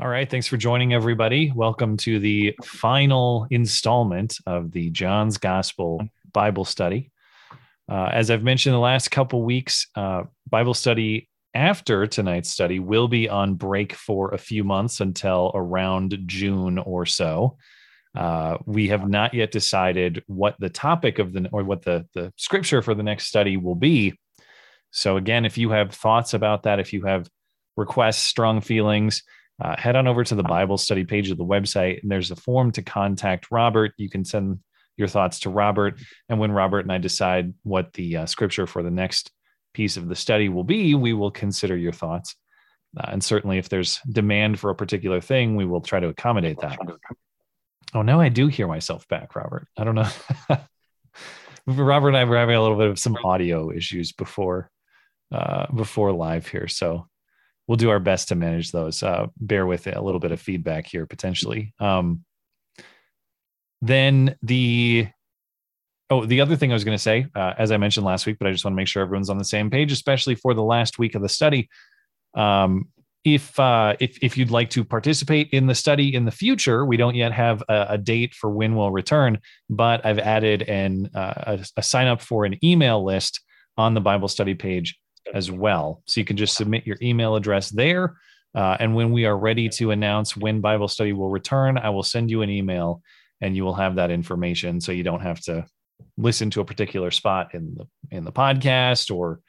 All right. Thanks for joining, everybody. Welcome to the final installment of the John's Gospel Bible study. Uh, as I've mentioned the last couple weeks, uh, Bible study after tonight's study will be on break for a few months until around June or so. Uh, we have not yet decided what the topic of the or what the the scripture for the next study will be. So again, if you have thoughts about that, if you have requests, strong feelings, uh, head on over to the Bible study page of the website, and there's a form to contact Robert. You can send your thoughts to Robert, and when Robert and I decide what the uh, scripture for the next piece of the study will be, we will consider your thoughts. Uh, and certainly, if there's demand for a particular thing, we will try to accommodate that. Oh, now I do hear myself back, Robert. I don't know. Robert and I were having a little bit of some audio issues before uh, before live here, so we'll do our best to manage those. Uh, bear with it, a little bit of feedback here potentially. Um, then the oh, the other thing I was going to say, uh, as I mentioned last week, but I just want to make sure everyone's on the same page, especially for the last week of the study. Um, if uh, if if you'd like to participate in the study in the future, we don't yet have a, a date for when we'll return, but I've added an uh, a, a sign up for an email list on the Bible study page as well. So you can just submit your email address there. Uh, and when we are ready to announce when Bible study will return, I will send you an email and you will have that information so you don't have to listen to a particular spot in the in the podcast or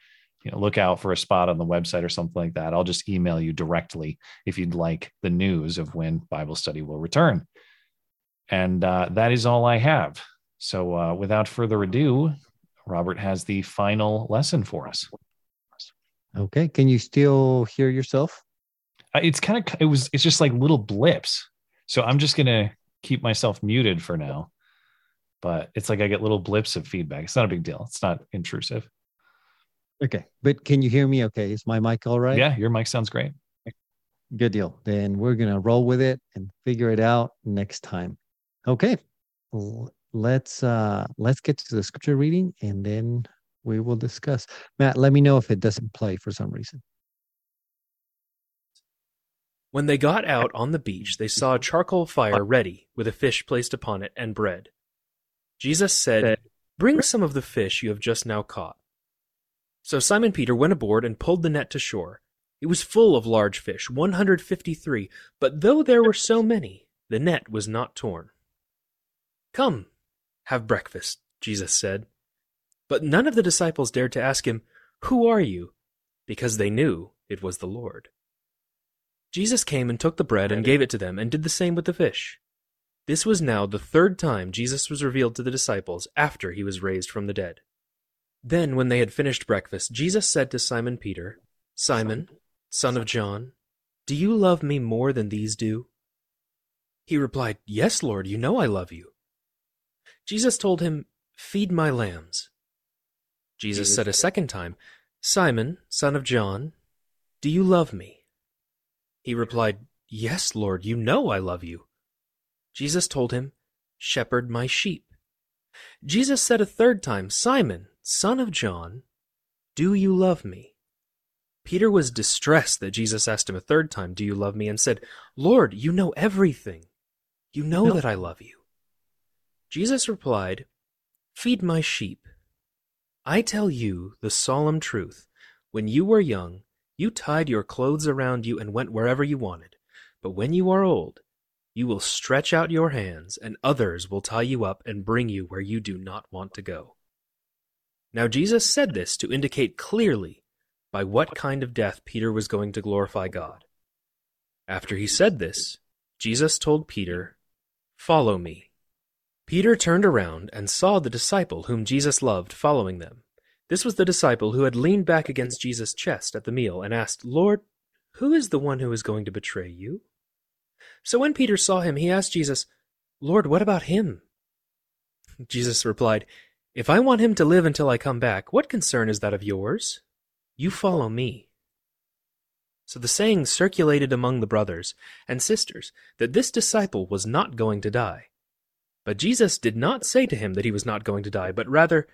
you know look out for a spot on the website or something like that. I'll just email you directly if you'd like the news of when Bible study will return. And uh, that is all I have. So uh, without further ado, Robert has the final lesson for us. Okay. Can you still hear yourself? Uh, it's kind of it was it's just like little blips. So I'm just gonna keep myself muted for now. But it's like I get little blips of feedback. It's not a big deal. It's not intrusive. Okay. But can you hear me okay? Is my mic all right? Yeah, your mic sounds great. Good deal. Then we're gonna roll with it and figure it out next time. Okay. Let's uh let's get to the scripture reading and then we will discuss. Matt, let me know if it doesn't play for some reason. When they got out on the beach, they saw a charcoal fire ready, with a fish placed upon it and bread. Jesus said, Bring some of the fish you have just now caught. So Simon Peter went aboard and pulled the net to shore. It was full of large fish, 153, but though there were so many, the net was not torn. Come, have breakfast, Jesus said. But none of the disciples dared to ask him, Who are you? because they knew it was the Lord. Jesus came and took the bread and gave it to them, and did the same with the fish. This was now the third time Jesus was revealed to the disciples after he was raised from the dead. Then, when they had finished breakfast, Jesus said to Simon Peter, Simon, son of John, do you love me more than these do? He replied, Yes, Lord, you know I love you. Jesus told him, Feed my lambs. Jesus said a second time, Simon, son of John, do you love me? He replied, Yes, Lord, you know I love you. Jesus told him, Shepherd my sheep. Jesus said a third time, Simon, son of John, do you love me? Peter was distressed that Jesus asked him a third time, Do you love me? and said, Lord, you know everything. You know no. that I love you. Jesus replied, Feed my sheep. I tell you the solemn truth. When you were young, you tied your clothes around you and went wherever you wanted. But when you are old, you will stretch out your hands, and others will tie you up and bring you where you do not want to go. Now Jesus said this to indicate clearly by what kind of death Peter was going to glorify God. After he said this, Jesus told Peter, Follow me. Peter turned around and saw the disciple whom Jesus loved following them. This was the disciple who had leaned back against Jesus' chest at the meal and asked, Lord, who is the one who is going to betray you? So when Peter saw him, he asked Jesus, Lord, what about him? Jesus replied, If I want him to live until I come back, what concern is that of yours? You follow me. So the saying circulated among the brothers and sisters that this disciple was not going to die. But Jesus did not say to him that he was not going to die, but rather,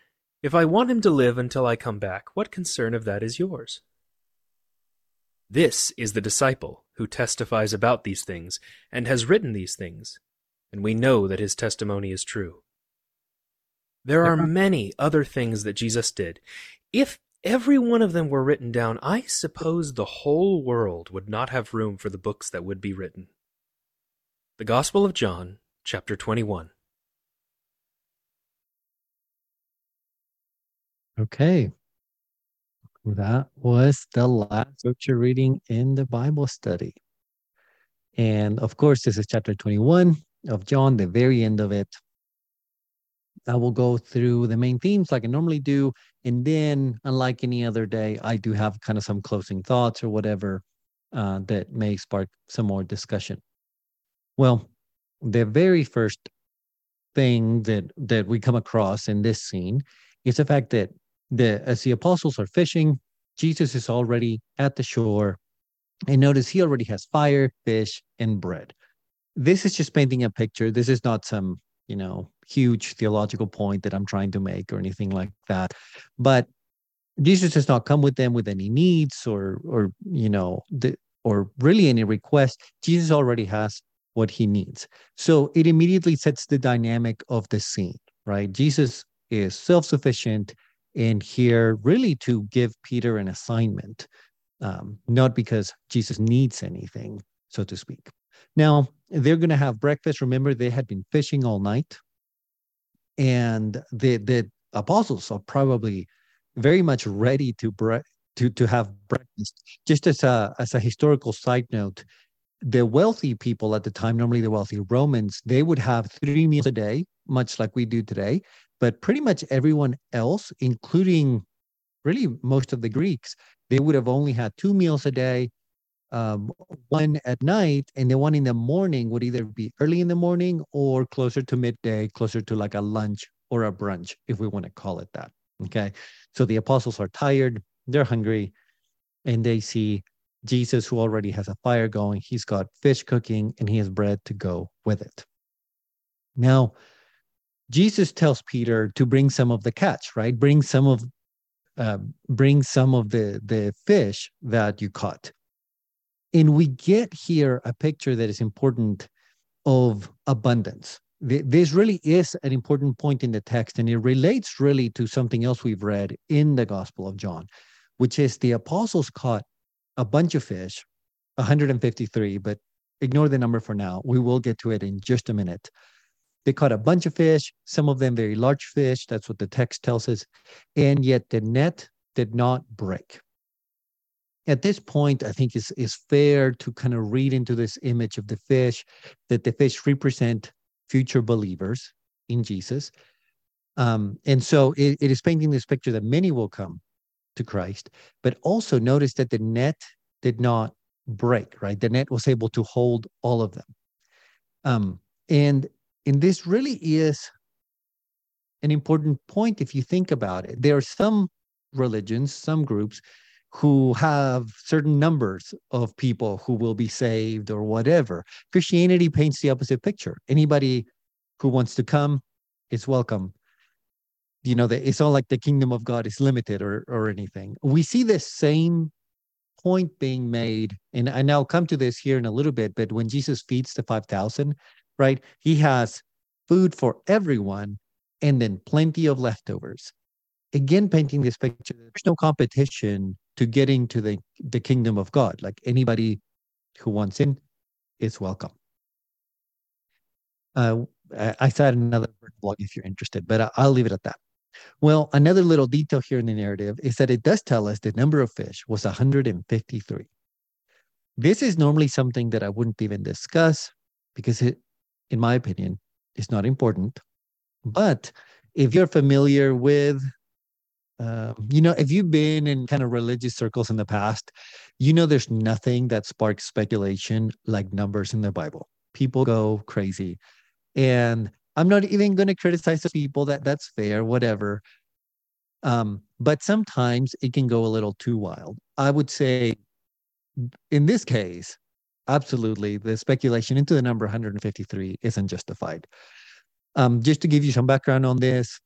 If I want him to live until I come back, what concern of that is yours? This is the disciple who testifies about these things and has written these things, and we know that his testimony is true. There are many other things that Jesus did. If every one of them were written down, I suppose the whole world would not have room for the books that would be written. The Gospel of John, chapter 21. Okay. That was the last scripture reading in the Bible study. And of course, this is chapter 21 of John, the very end of it. I will go through the main themes like I normally do. And then, unlike any other day, I do have kind of some closing thoughts or whatever uh, that may spark some more discussion. Well, the very first thing that that we come across in this scene is the fact that the as the apostles are fishing, Jesus is already at the shore. And notice he already has fire, fish, and bread. This is just painting a picture. This is not some, you know, huge theological point that I'm trying to make or anything like that. But Jesus does not come with them with any needs or or you know the or really any request. Jesus already has what he needs. So it immediately sets the dynamic of the scene, right? Jesus is self-sufficient and here really to give Peter an assignment, um, not because Jesus needs anything, so to speak. Now, they're going to have breakfast. Remember, they had been fishing all night. And the, the apostles are probably very much ready to, bre- to, to have breakfast. Just as a, as a historical side note, the wealthy people at the time, normally the wealthy Romans, they would have three meals a day, much like we do today. But pretty much everyone else, including really most of the Greeks, they would have only had two meals a day, um, one at night, and the one in the morning would either be early in the morning or closer to midday, closer to like a lunch or a brunch, if we want to call it that. Okay. So the apostles are tired, they're hungry, and they see Jesus, who already has a fire going. He's got fish cooking and he has bread to go with it. Now, Jesus tells Peter to bring some of the catch, right? Bring some of uh, bring some of the the fish that you caught. And we get here a picture that is important of abundance. This really is an important point in the text, and it relates really to something else we've read in the Gospel of John, which is the apostles caught a bunch of fish, 153, but ignore the number for now. We will get to it in just a minute. They caught a bunch of fish, some of them very large fish. That's what the text tells us. And yet the net did not break. At this point, I think it's, it's fair to kind of read into this image of the fish that the fish represent future believers in Jesus. Um, and so it, it is painting this picture that many will come to Christ, but also notice that the net did not break, right? The net was able to hold all of them. Um, and and this really is an important point if you think about it. There are some religions, some groups who have certain numbers of people who will be saved or whatever. Christianity paints the opposite picture. Anybody who wants to come is welcome you know it's not like the kingdom of god is limited or or anything we see the same point being made and, and i'll come to this here in a little bit but when jesus feeds the 5000 right he has food for everyone and then plenty of leftovers again painting this picture there's no competition to getting to the the kingdom of god like anybody who wants in is welcome uh, I said another blog if you're interested, but I'll leave it at that. Well, another little detail here in the narrative is that it does tell us the number of fish was 153. This is normally something that I wouldn't even discuss because it, in my opinion, is not important. But if you're familiar with, uh, you know, if you've been in kind of religious circles in the past, you know there's nothing that sparks speculation like numbers in the Bible. People go crazy. And I'm not even going to criticize the people that that's fair, whatever. Um, but sometimes it can go a little too wild. I would say in this case, absolutely, the speculation into the number 153 isn't justified. Um, just to give you some background on this,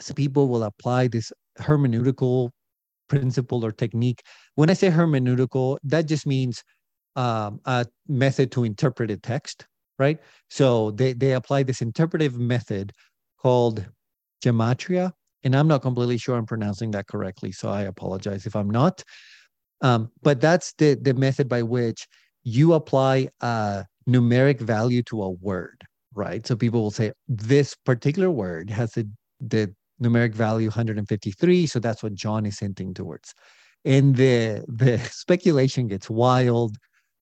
some people will apply this hermeneutical principle or technique. When I say hermeneutical, that just means um, a method to interpret a text, right? So they they apply this interpretive method called gematria, and I'm not completely sure I'm pronouncing that correctly, so I apologize if I'm not. Um, but that's the the method by which you apply a numeric value to a word, right? So people will say this particular word has the the numeric value 153, so that's what John is hinting towards. And the the speculation gets wild.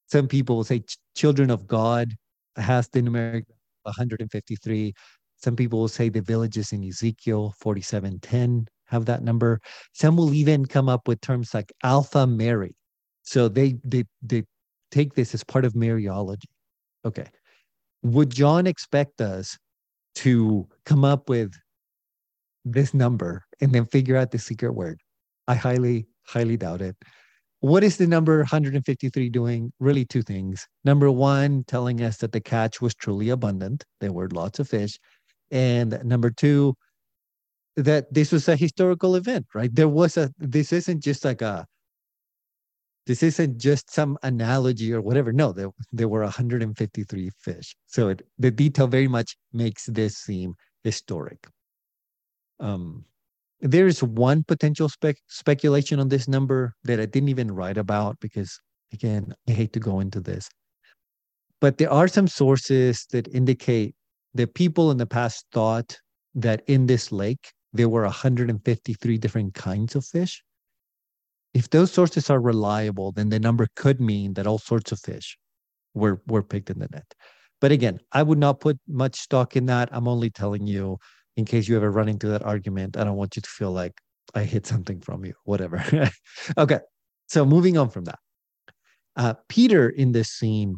Some people will say children of God has the numeric 153. Some people will say the villages in Ezekiel 47:10 have that number. Some will even come up with terms like Alpha Mary. So they they they take this as part of Mariology. Okay. Would John expect us to come up with this number and then figure out the secret word? I highly, highly doubt it. What is the number 153 doing? Really, two things. Number one, telling us that the catch was truly abundant. There were lots of fish. And number two, that this was a historical event, right? There was a, this isn't just like a, this isn't just some analogy or whatever. No, there, there were 153 fish. So it, the detail very much makes this seem historic. Um, there's one potential spec- speculation on this number that I didn't even write about because, again, I hate to go into this. But there are some sources that indicate that people in the past thought that in this lake there were 153 different kinds of fish. If those sources are reliable, then the number could mean that all sorts of fish were, were picked in the net. But again, I would not put much stock in that. I'm only telling you in case you ever run into that argument. I don't want you to feel like I hid something from you, whatever. okay. So moving on from that. Uh, Peter in this scene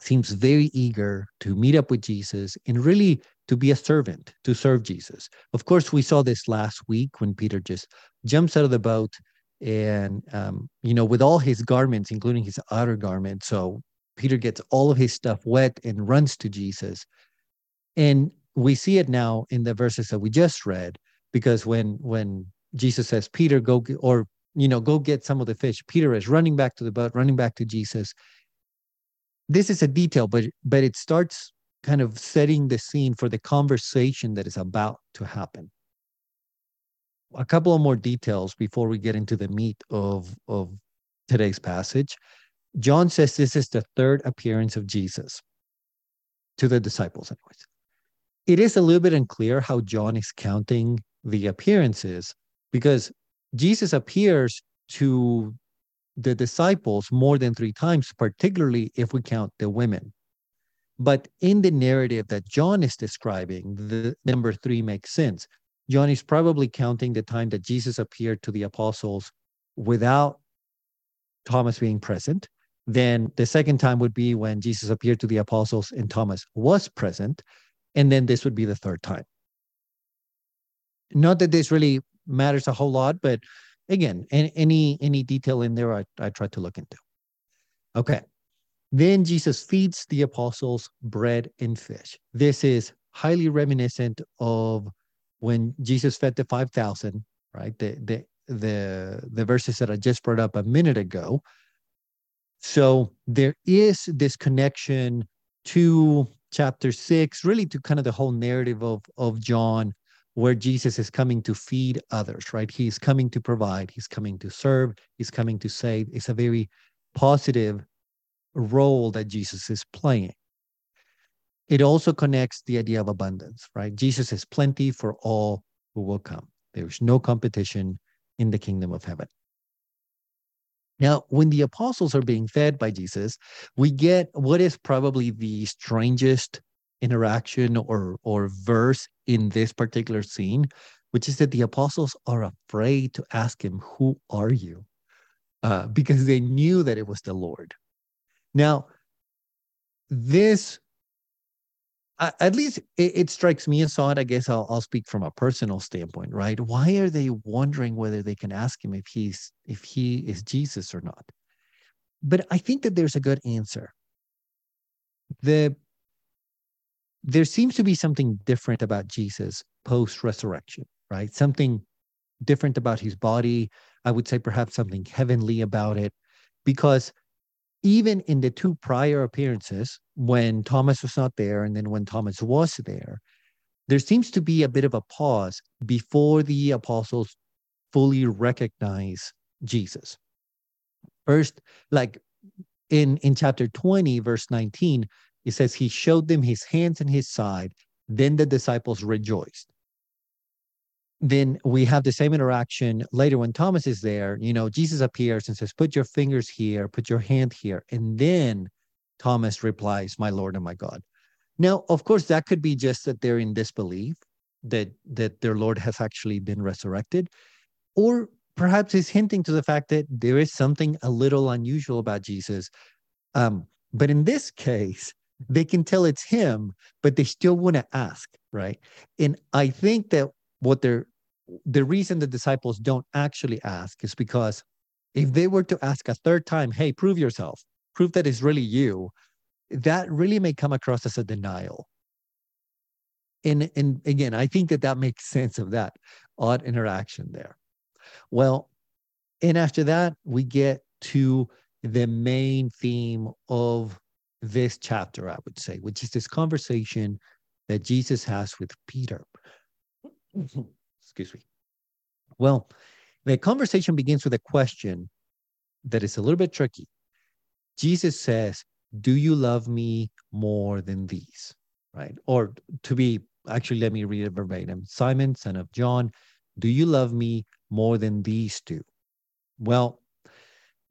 seems very eager to meet up with Jesus and really to be a servant, to serve Jesus. Of course, we saw this last week when Peter just jumps out of the boat and, um, you know, with all his garments, including his outer garment. So Peter gets all of his stuff wet and runs to Jesus. And we see it now in the verses that we just read because when when jesus says peter go or you know go get some of the fish peter is running back to the boat running back to jesus this is a detail but but it starts kind of setting the scene for the conversation that is about to happen. A couple of more details before we get into the meat of of today's passage. John says this is the third appearance of jesus to the disciples anyways. It is a little bit unclear how John is counting the appearances because Jesus appears to the disciples more than three times, particularly if we count the women. But in the narrative that John is describing, the number three makes sense. John is probably counting the time that Jesus appeared to the apostles without Thomas being present. Then the second time would be when Jesus appeared to the apostles and Thomas was present and then this would be the third time. Not that this really matters a whole lot, but again, any any detail in there, I, I try to look into. Okay. Then Jesus feeds the apostles bread and fish. This is highly reminiscent of when Jesus fed the 5,000, right? The, the, the, the verses that I just brought up a minute ago. So there is this connection to chapter six, really to kind of the whole narrative of, of John, where Jesus is coming to feed others, right? He's coming to provide, he's coming to serve, he's coming to save. It's a very positive role that Jesus is playing. It also connects the idea of abundance, right? Jesus is plenty for all who will come. There's no competition in the kingdom of heaven. Now, when the apostles are being fed by Jesus, we get what is probably the strangest interaction or, or verse in this particular scene, which is that the apostles are afraid to ask him, Who are you? Uh, because they knew that it was the Lord. Now, this at least it, it, strikes me as odd. I guess I'll, I'll speak from a personal standpoint, right? Why are they wondering whether they can ask him if he's if he is Jesus or not? But I think that there's a good answer. The there seems to be something different about Jesus post resurrection, right? Something different about his body. I would say perhaps something heavenly about it, because even in the two prior appearances, when Thomas was not there and then when Thomas was there, there seems to be a bit of a pause before the apostles fully recognize Jesus. First, like in, in chapter 20, verse 19, it says, He showed them his hands and his side. Then the disciples rejoiced. Then we have the same interaction later when Thomas is there. You know, Jesus appears and says, Put your fingers here, put your hand here. And then Thomas replies, My Lord and my God. Now, of course, that could be just that they're in disbelief that that their Lord has actually been resurrected, or perhaps he's hinting to the fact that there is something a little unusual about Jesus. Um, but in this case, they can tell it's him, but they still want to ask, right? And I think that what they're the reason the disciples don't actually ask is because if they were to ask a third time, hey, prove yourself, prove that it's really you, that really may come across as a denial. And, and again, I think that that makes sense of that odd interaction there. Well, and after that, we get to the main theme of this chapter, I would say, which is this conversation that Jesus has with Peter. Excuse me. Well, the conversation begins with a question that is a little bit tricky. Jesus says, Do you love me more than these? Right? Or to be actually, let me read it verbatim Simon, son of John, do you love me more than these two? Well,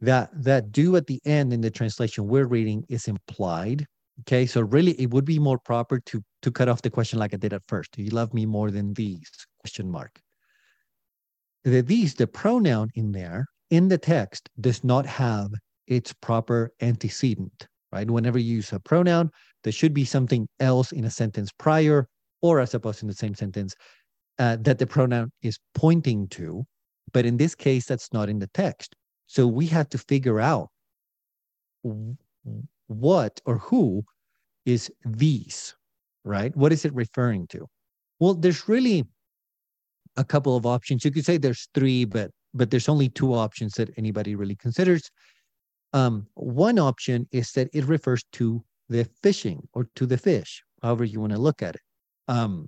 that that do at the end in the translation we're reading is implied. Okay, so really it would be more proper to to cut off the question like I did at first. Do you love me more than these? Question mark. The these, the pronoun in there in the text does not have its proper antecedent, right? Whenever you use a pronoun, there should be something else in a sentence prior, or I suppose in the same sentence uh, that the pronoun is pointing to. But in this case, that's not in the text. So we have to figure out what or who is these, right? What is it referring to? Well, there's really a couple of options. You could say there's three, but but there's only two options that anybody really considers. Um, one option is that it refers to the fishing or to the fish, however you want to look at it. Um,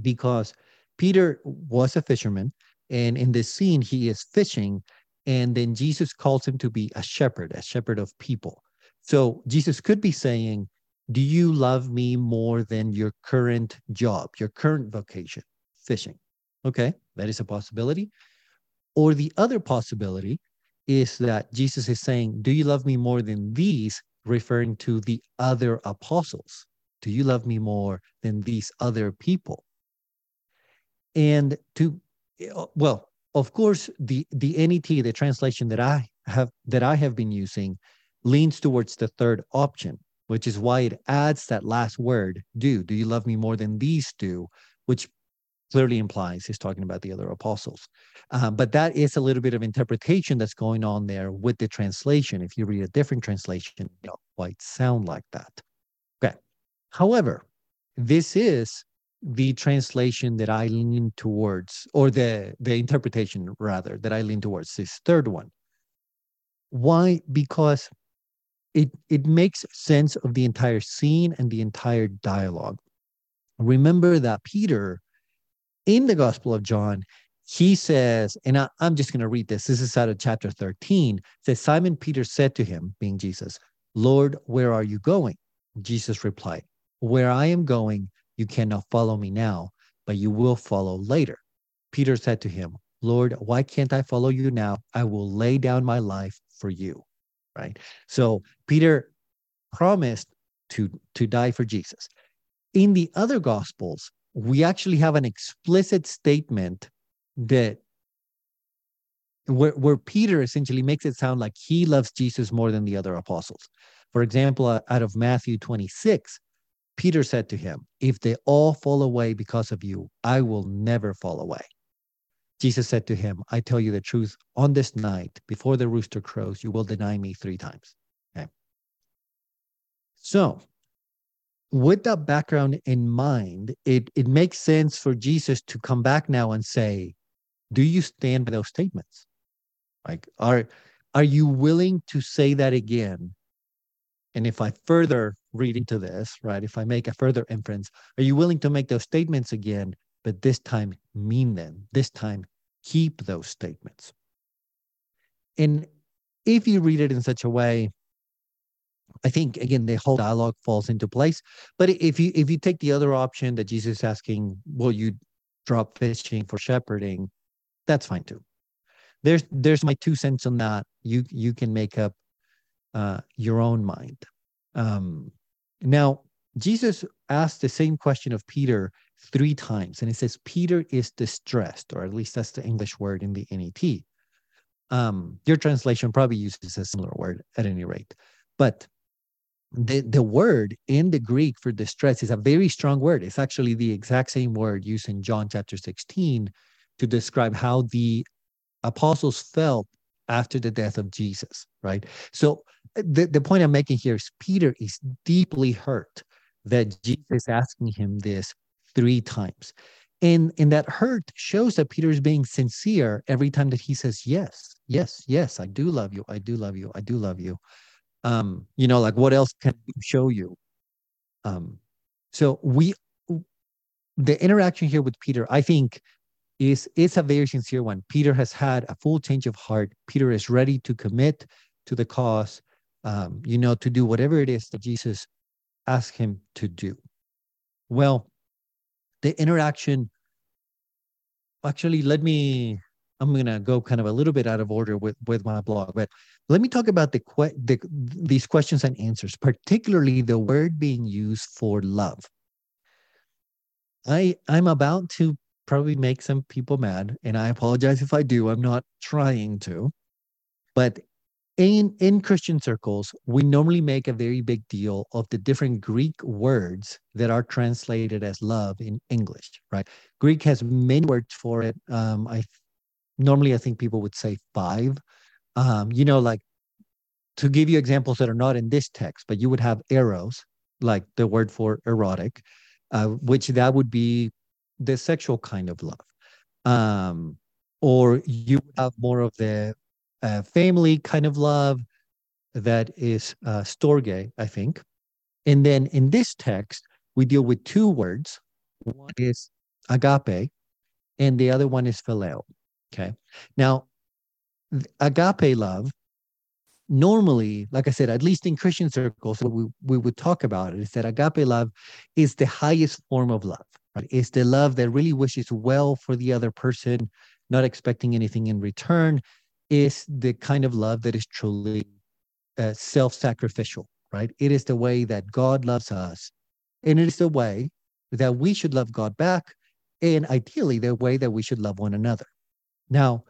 because Peter was a fisherman, and in this scene, he is fishing, and then Jesus calls him to be a shepherd, a shepherd of people. So Jesus could be saying, Do you love me more than your current job, your current vocation, fishing? Okay, that is a possibility. Or the other possibility is that Jesus is saying, Do you love me more than these, referring to the other apostles? Do you love me more than these other people? And to, well, of course, the the NET, the translation that I have that I have been using, leans towards the third option, which is why it adds that last word, do. Do you love me more than these do? Which clearly implies he's talking about the other apostles. Uh, but that is a little bit of interpretation that's going on there with the translation. If you read a different translation, it don't quite sound like that. Okay. However, this is the translation that I lean towards, or the the interpretation rather that I lean towards, this third one. Why? Because it it makes sense of the entire scene and the entire dialogue. Remember that Peter, in the Gospel of John, he says, and I, am just going to read this. This is out of chapter 13. Says Simon Peter said to him, being Jesus, Lord, where are you going? Jesus replied, Where I am going, you cannot follow me now, but you will follow later. Peter said to him, Lord, why can't I follow you now? I will lay down my life for you. Right. So Peter promised to, to die for Jesus. In the other gospels, we actually have an explicit statement that where, where Peter essentially makes it sound like he loves Jesus more than the other apostles. For example, uh, out of Matthew 26, Peter said to him, If they all fall away because of you, I will never fall away. Jesus said to him, I tell you the truth, on this night, before the rooster crows, you will deny me three times. Okay. So, with that background in mind, it, it makes sense for Jesus to come back now and say, Do you stand by those statements? Like, are are you willing to say that again? And if I further read into this, right, if I make a further inference, are you willing to make those statements again, but this time mean them? This time keep those statements. And if you read it in such a way, I think again the whole dialogue falls into place. But if you if you take the other option that Jesus is asking, will you drop fishing for shepherding? That's fine too. There's there's my two cents on that. You you can make up uh, your own mind. Um, now Jesus asked the same question of Peter three times, and it says Peter is distressed, or at least that's the English word in the NET. Um, your translation probably uses a similar word at any rate, but the, the word in the Greek for distress is a very strong word. It's actually the exact same word used in John chapter 16 to describe how the apostles felt after the death of Jesus, right? So the, the point I'm making here is Peter is deeply hurt that Jesus is asking him this three times. And, and that hurt shows that Peter is being sincere every time that he says, Yes, yes, yes, I do love you. I do love you. I do love you um you know like what else can we show you um so we the interaction here with peter i think is is a very sincere one peter has had a full change of heart peter is ready to commit to the cause um you know to do whatever it is that jesus asked him to do well the interaction actually let me I'm going to go kind of a little bit out of order with, with my blog, but let me talk about the, que- the these questions and answers, particularly the word being used for love. I I'm about to probably make some people mad, and I apologize if I do. I'm not trying to, but in in Christian circles, we normally make a very big deal of the different Greek words that are translated as love in English. Right? Greek has many words for it. Um, I normally I think people would say five. Um, you know, like to give you examples that are not in this text, but you would have eros, like the word for erotic, uh, which that would be the sexual kind of love. Um, or you have more of the uh, family kind of love that is uh, storge, I think. And then in this text, we deal with two words. One is agape, and the other one is phileo. Okay. Now, agape love, normally, like I said, at least in Christian circles, what we, we would talk about it is that agape love is the highest form of love. Right? It's the love that really wishes well for the other person, not expecting anything in return. Is the kind of love that is truly uh, self-sacrificial, right? It is the way that God loves us, and it is the way that we should love God back, and ideally the way that we should love one another. Now,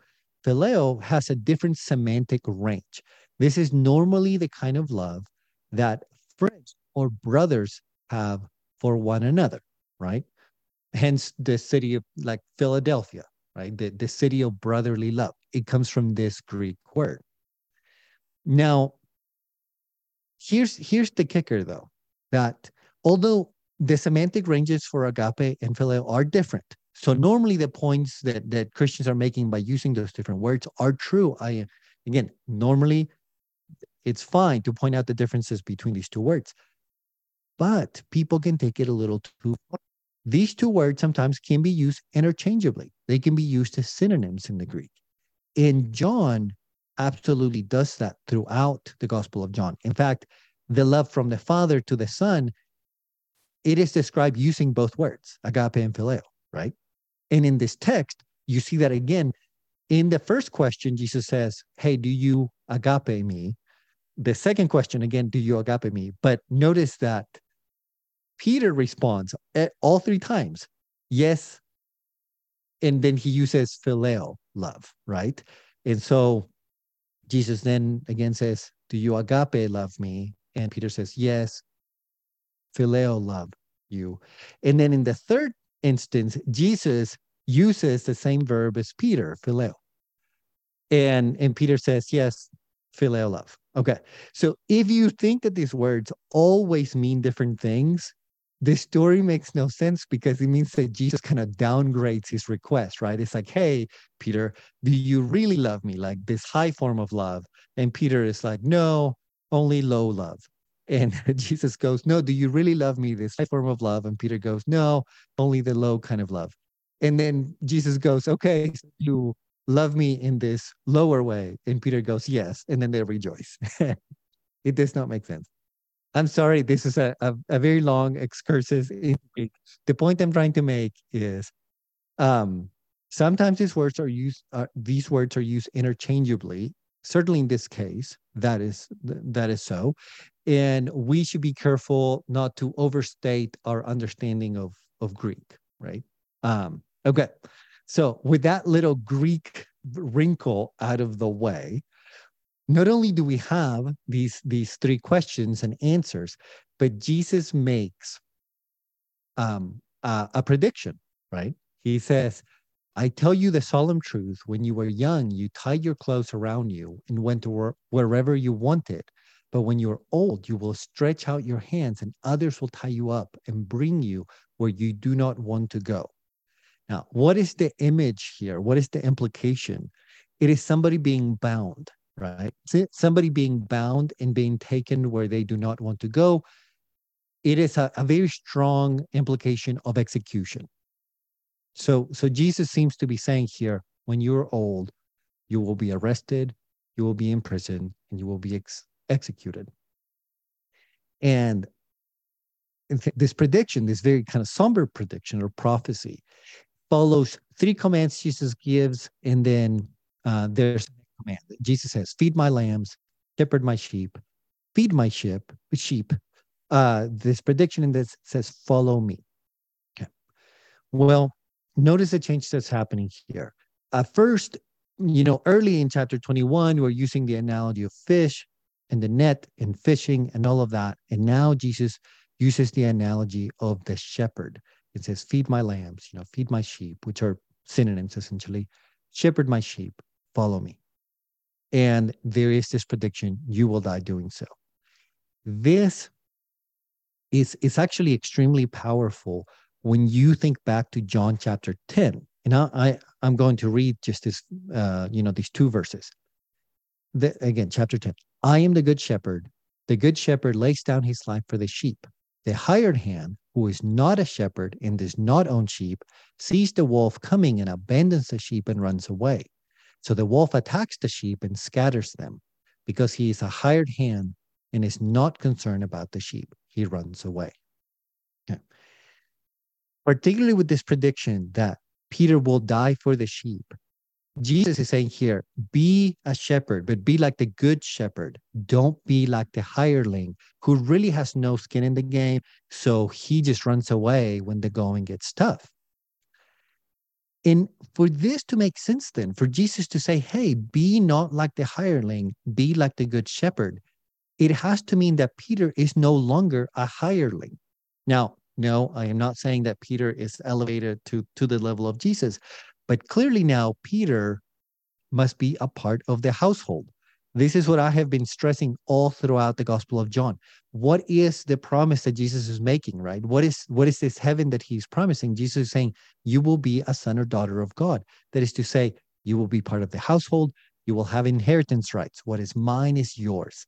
phileo has a different semantic range. This is normally the kind of love that friends or brothers have for one another, right? Hence the city of like Philadelphia, right? The, the city of brotherly love. It comes from this Greek word. Now, here's here's the kicker though, that although the semantic ranges for agape and phileo are different, so normally the points that that Christians are making by using those different words are true. I again, normally it's fine to point out the differences between these two words. But people can take it a little too far. These two words sometimes can be used interchangeably. They can be used as synonyms in the Greek. And John absolutely does that throughout the Gospel of John. In fact, the love from the Father to the Son, it is described using both words, agape and phileo, right? And in this text, you see that again. In the first question, Jesus says, Hey, do you agape me? The second question, again, do you agape me? But notice that Peter responds eh, all three times, Yes. And then he uses phileo, love, right? And so Jesus then again says, Do you agape love me? And Peter says, Yes. Phileo love you. And then in the third instance, Jesus uses the same verb as Peter, phileo. And, and Peter says, yes, phileo love. Okay. So if you think that these words always mean different things, this story makes no sense because it means that Jesus kind of downgrades his request, right? It's like, hey, Peter, do you really love me? Like this high form of love. And Peter is like, no, only low love. And Jesus goes, no, do you really love me? This high form of love. And Peter goes, no, only the low kind of love. And then Jesus goes, okay, so you love me in this lower way. And Peter goes, yes. And then they rejoice. it does not make sense. I'm sorry, this is a, a, a very long excursus. The point I'm trying to make is um, sometimes these words are used, uh, these words are used interchangeably. Certainly in this case, that is that is so. And we should be careful not to overstate our understanding of, of Greek, right? Um, okay. So with that little Greek wrinkle out of the way, not only do we have these these three questions and answers but jesus makes um, uh, a prediction right? He says i tell you the solemn truth. When you were young you tied your clothes around you and went to where, wherever you wanted. But when you're old you will stretch out your hands and others will tie you up and bring you where you do not want to go. Now what is the image here? What is the implication? It is somebody being bound right? Somebody being bound and being taken where they do not want to go. It is a, a very strong implication of execution. So, so Jesus seems to be saying here, when you're old, you will be arrested, you will be in prison, and you will be ex- executed. And this prediction, this very kind of somber prediction or prophecy, follows three commands Jesus gives, and then uh, there's command. Jesus says, "Feed my lambs, shepherd my sheep, feed my sheep, sheep." Uh, this prediction in this says, "Follow me." Okay. Well, notice the change that's happening here. At first, you know, early in chapter 21, we're using the analogy of fish and the net and fishing and all of that. And now Jesus uses the analogy of the shepherd. It says, feed my lambs, you know, feed my sheep, which are synonyms essentially. Shepherd my sheep, follow me and there is this prediction you will die doing so. This is is actually extremely powerful when you think back to john chapter 10 and i, I i'm going to read just this uh you know these two verses. The, again chapter 10 i am the good shepherd. The good shepherd lays down his life for the sheep. The hired hand who is not a shepherd and does not own sheep sees the wolf coming and abandons the sheep and runs away so the wolf attacks the sheep and scatters them because he is a hired hand and is not concerned about the sheep. He runs away. Okay. Particularly with this prediction that Peter will die for the sheep, Jesus is saying here, be a shepherd, but be like the good shepherd. Don't be like the hireling who really has no skin in the game. So he just runs away when the going gets tough. And for this to make sense, then, for Jesus to say, hey, be not like the hireling, be like the good shepherd, it has to mean that Peter is no longer a hireling. Now, no, I am not saying that Peter is elevated to, to the level of Jesus, but clearly now Peter must be a part of the household. This is what I have been stressing all throughout the Gospel of John. What is the promise that Jesus is making, right? What is what is this heaven that he's promising? Jesus is saying, You will be a son or daughter of God. That is to say, you will be part of the household, you will have inheritance rights. What is mine is yours.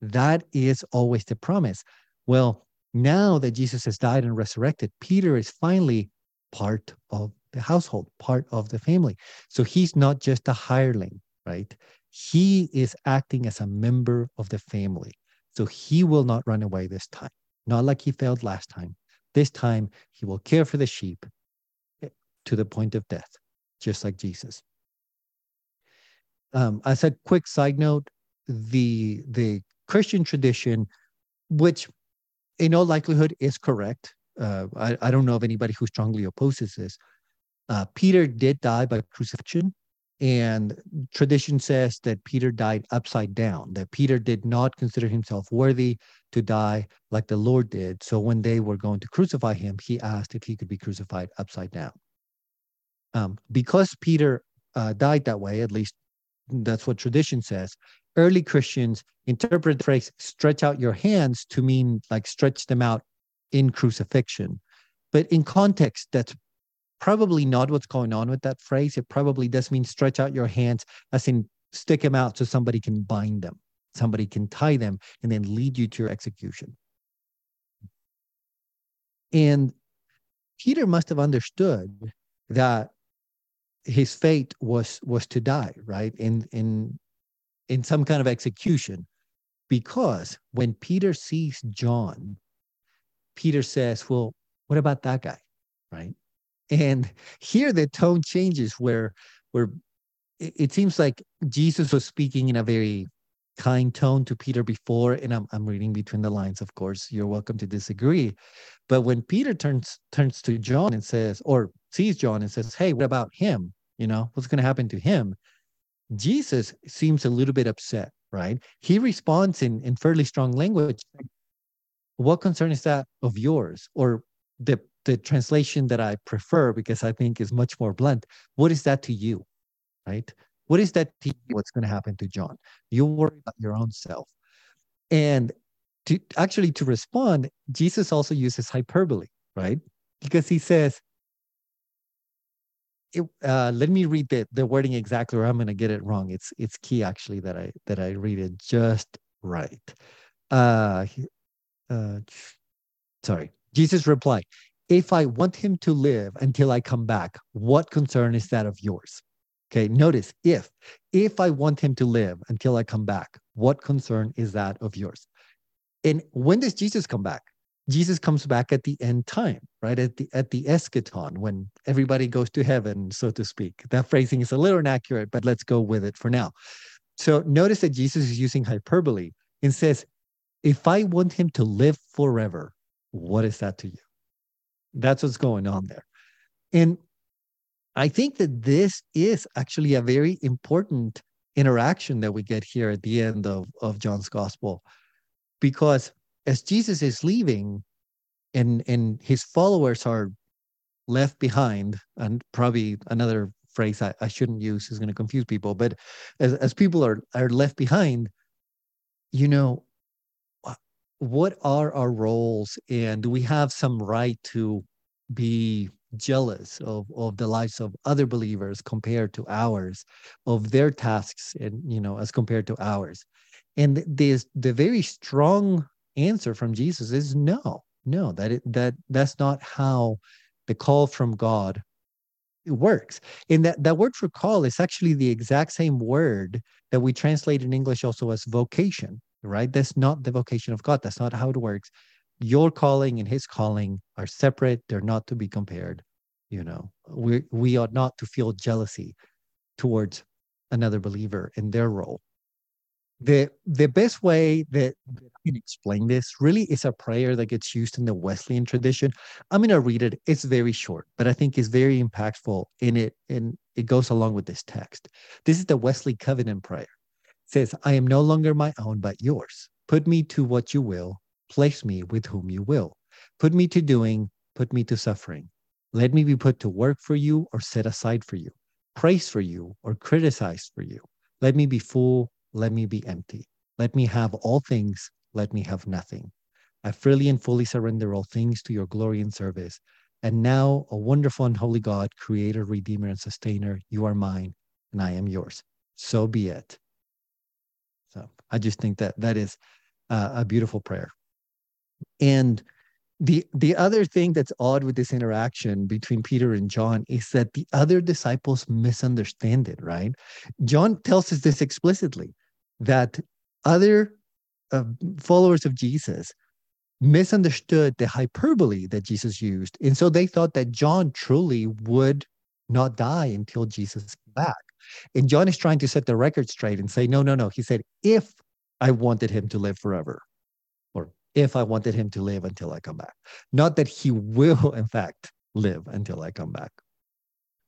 That is always the promise. Well, now that Jesus has died and resurrected, Peter is finally part of the household, part of the family. So he's not just a hireling, right? He is acting as a member of the family. So he will not run away this time, not like he failed last time. This time, he will care for the sheep to the point of death, just like Jesus. Um, as a quick side note, the the Christian tradition, which in all likelihood is correct, uh, I, I don't know of anybody who strongly opposes this. Uh, Peter did die by crucifixion, and tradition says that Peter died upside down, that Peter did not consider himself worthy to die like the Lord did. So when they were going to crucify him, he asked if he could be crucified upside down. Um, because Peter uh, died that way, at least that's what tradition says, early Christians interpret the phrase stretch out your hands to mean like stretch them out in crucifixion. But in context, that's probably not what's going on with that phrase. It probably does mean stretch out your hands, as in stick them out so somebody can bind them, somebody can tie them, and then lead you to your execution. And Peter must have understood that his fate was was to die, right? In in in some kind of execution. Because when Peter sees John, Peter says, Well, what about that guy? Right. And here the tone changes where where it, it seems like Jesus was speaking in a very kind tone to Peter before, and I'm I'm reading between the lines, of course. You're welcome to disagree. But when Peter turns turns to John and says, or sees John and says, Hey, what about him? You know, what's gonna happen to him? Jesus seems a little bit upset, right? He responds in, in fairly strong language. What concern is that of yours? Or the the translation that I prefer because I think is much more blunt. What is that to you? Right? What is that to you? What's going to happen to John? You worry about your own self. And to actually to respond, Jesus also uses hyperbole, right? Because he says, it, uh, let me read the, the wording exactly or I'm going to get it wrong. It's it's key actually that I that I read it just right. Uh, uh, sorry. Jesus replied, if I want him to live until I come back, what concern is that of yours? Okay, notice if, if I want him to live until I come back, what concern is that of yours? And when does Jesus come back? Jesus comes back at the end time, right? At the at the eschaton, when everybody goes to heaven, so to speak. That phrasing is a little inaccurate, but let's go with it for now. So notice that Jesus is using hyperbole and says, if I want him to live forever, what is that to you? That's what's going on there. And I think that this is actually a very important interaction that we get here at the end of, of John's gospel. Because as Jesus is leaving and, and his followers are left behind, and probably another phrase I, I shouldn't use is going to confuse people, but as, as people are, are left behind, you know, what are our roles and do we have some right to be jealous of, of the lives of other believers compared to ours of their tasks and you know as compared to ours and this the very strong answer from jesus is no no that it, that that's not how the call from god works and that that word for call is actually the exact same word that we translate in english also as vocation right? That's not the vocation of God. That's not how it works. Your calling and his calling are separate. They're not to be compared. You know, we we ought not to feel jealousy towards another believer in their role. The the best way that I can explain this really is a prayer that gets used in the Wesleyan tradition. I'm gonna read it. It's very short, but I think it's very impactful in it, and it goes along with this text. This is the Wesley Covenant prayer says, I am no longer my own, but yours. Put me to what you will, place me with whom you will. Put me to doing, put me to suffering. Let me be put to work for you or set aside for you, praise for you or criticize for you. Let me be full, let me be empty. Let me have all things, let me have nothing. I freely and fully surrender all things to your glory and service. And now, a wonderful and holy God, creator, redeemer, and sustainer, you are mine, and I am yours. So be it. So I just think that that is uh, a beautiful prayer. And the the other thing that's odd with this interaction between Peter and John is that the other disciples misunderstand it. Right? John tells us this explicitly that other uh, followers of Jesus misunderstood the hyperbole that Jesus used, and so they thought that John truly would not die until Jesus came back. And John is trying to set the record straight and say, no, no, no. He said, if I wanted him to live forever, or if I wanted him to live until I come back, not that he will, in fact, live until I come back.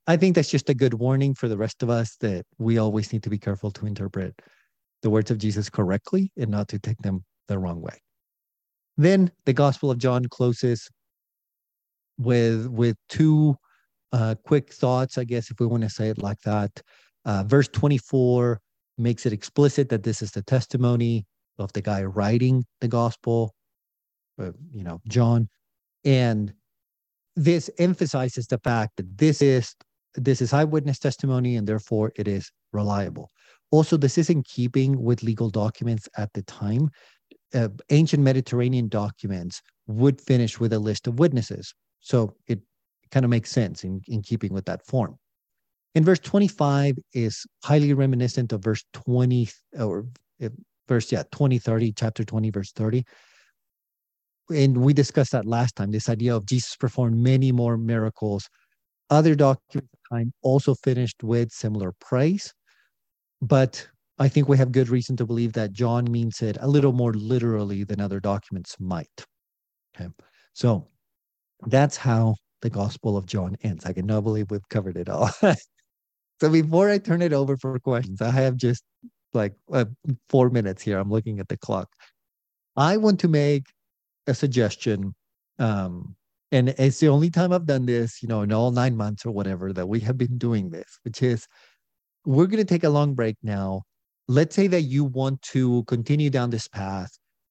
I think that's just a good warning for the rest of us that we always need to be careful to interpret the words of Jesus correctly and not to take them the wrong way. Then the Gospel of John closes with with two uh, quick thoughts, I guess, if we want to say it like that. Uh, verse 24 makes it explicit that this is the testimony of the guy writing the gospel, uh, you know, John. And this emphasizes the fact that this is this is eyewitness testimony and therefore it is reliable. Also, this is in keeping with legal documents at the time. Uh, ancient Mediterranean documents would finish with a list of witnesses. So it kind of makes sense in, in keeping with that form. In verse 25 is highly reminiscent of verse 20 or uh, verse, yeah, 20, 30, chapter 20, verse 30. And we discussed that last time, this idea of Jesus performed many more miracles. Other documents time also finished with similar praise. But I think we have good reason to believe that John means it a little more literally than other documents might. Okay. So that's how the Gospel of John ends. I cannot believe we've covered it all. so before I turn it over for questions, I have just like uh, four minutes here. I'm looking at the clock. I want to make a suggestion um, and it's the only time I've done this, you know, in all nine months or whatever that we have been doing this, which is we're going to take a long break now. Let's say that you want to continue down this path.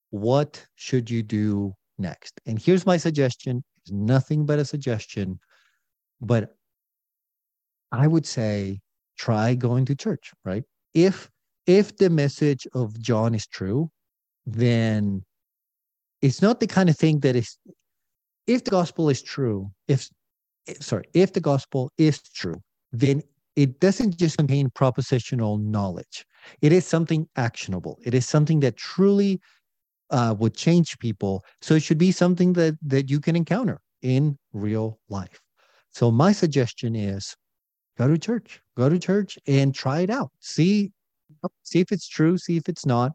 What should you do next? And here's my suggestion it's nothing but a suggestion, but I would say try going to church, right? If if the message of John is true, then it's not the kind of thing that is if the gospel is true, if sorry, if the gospel is true, then it doesn't just contain propositional knowledge. It is something actionable. It is something that truly uh, would change people. So it should be something that that you can encounter in real life. So my suggestion is go to church, go to church and try it out. See, see if it's true, see if it's not.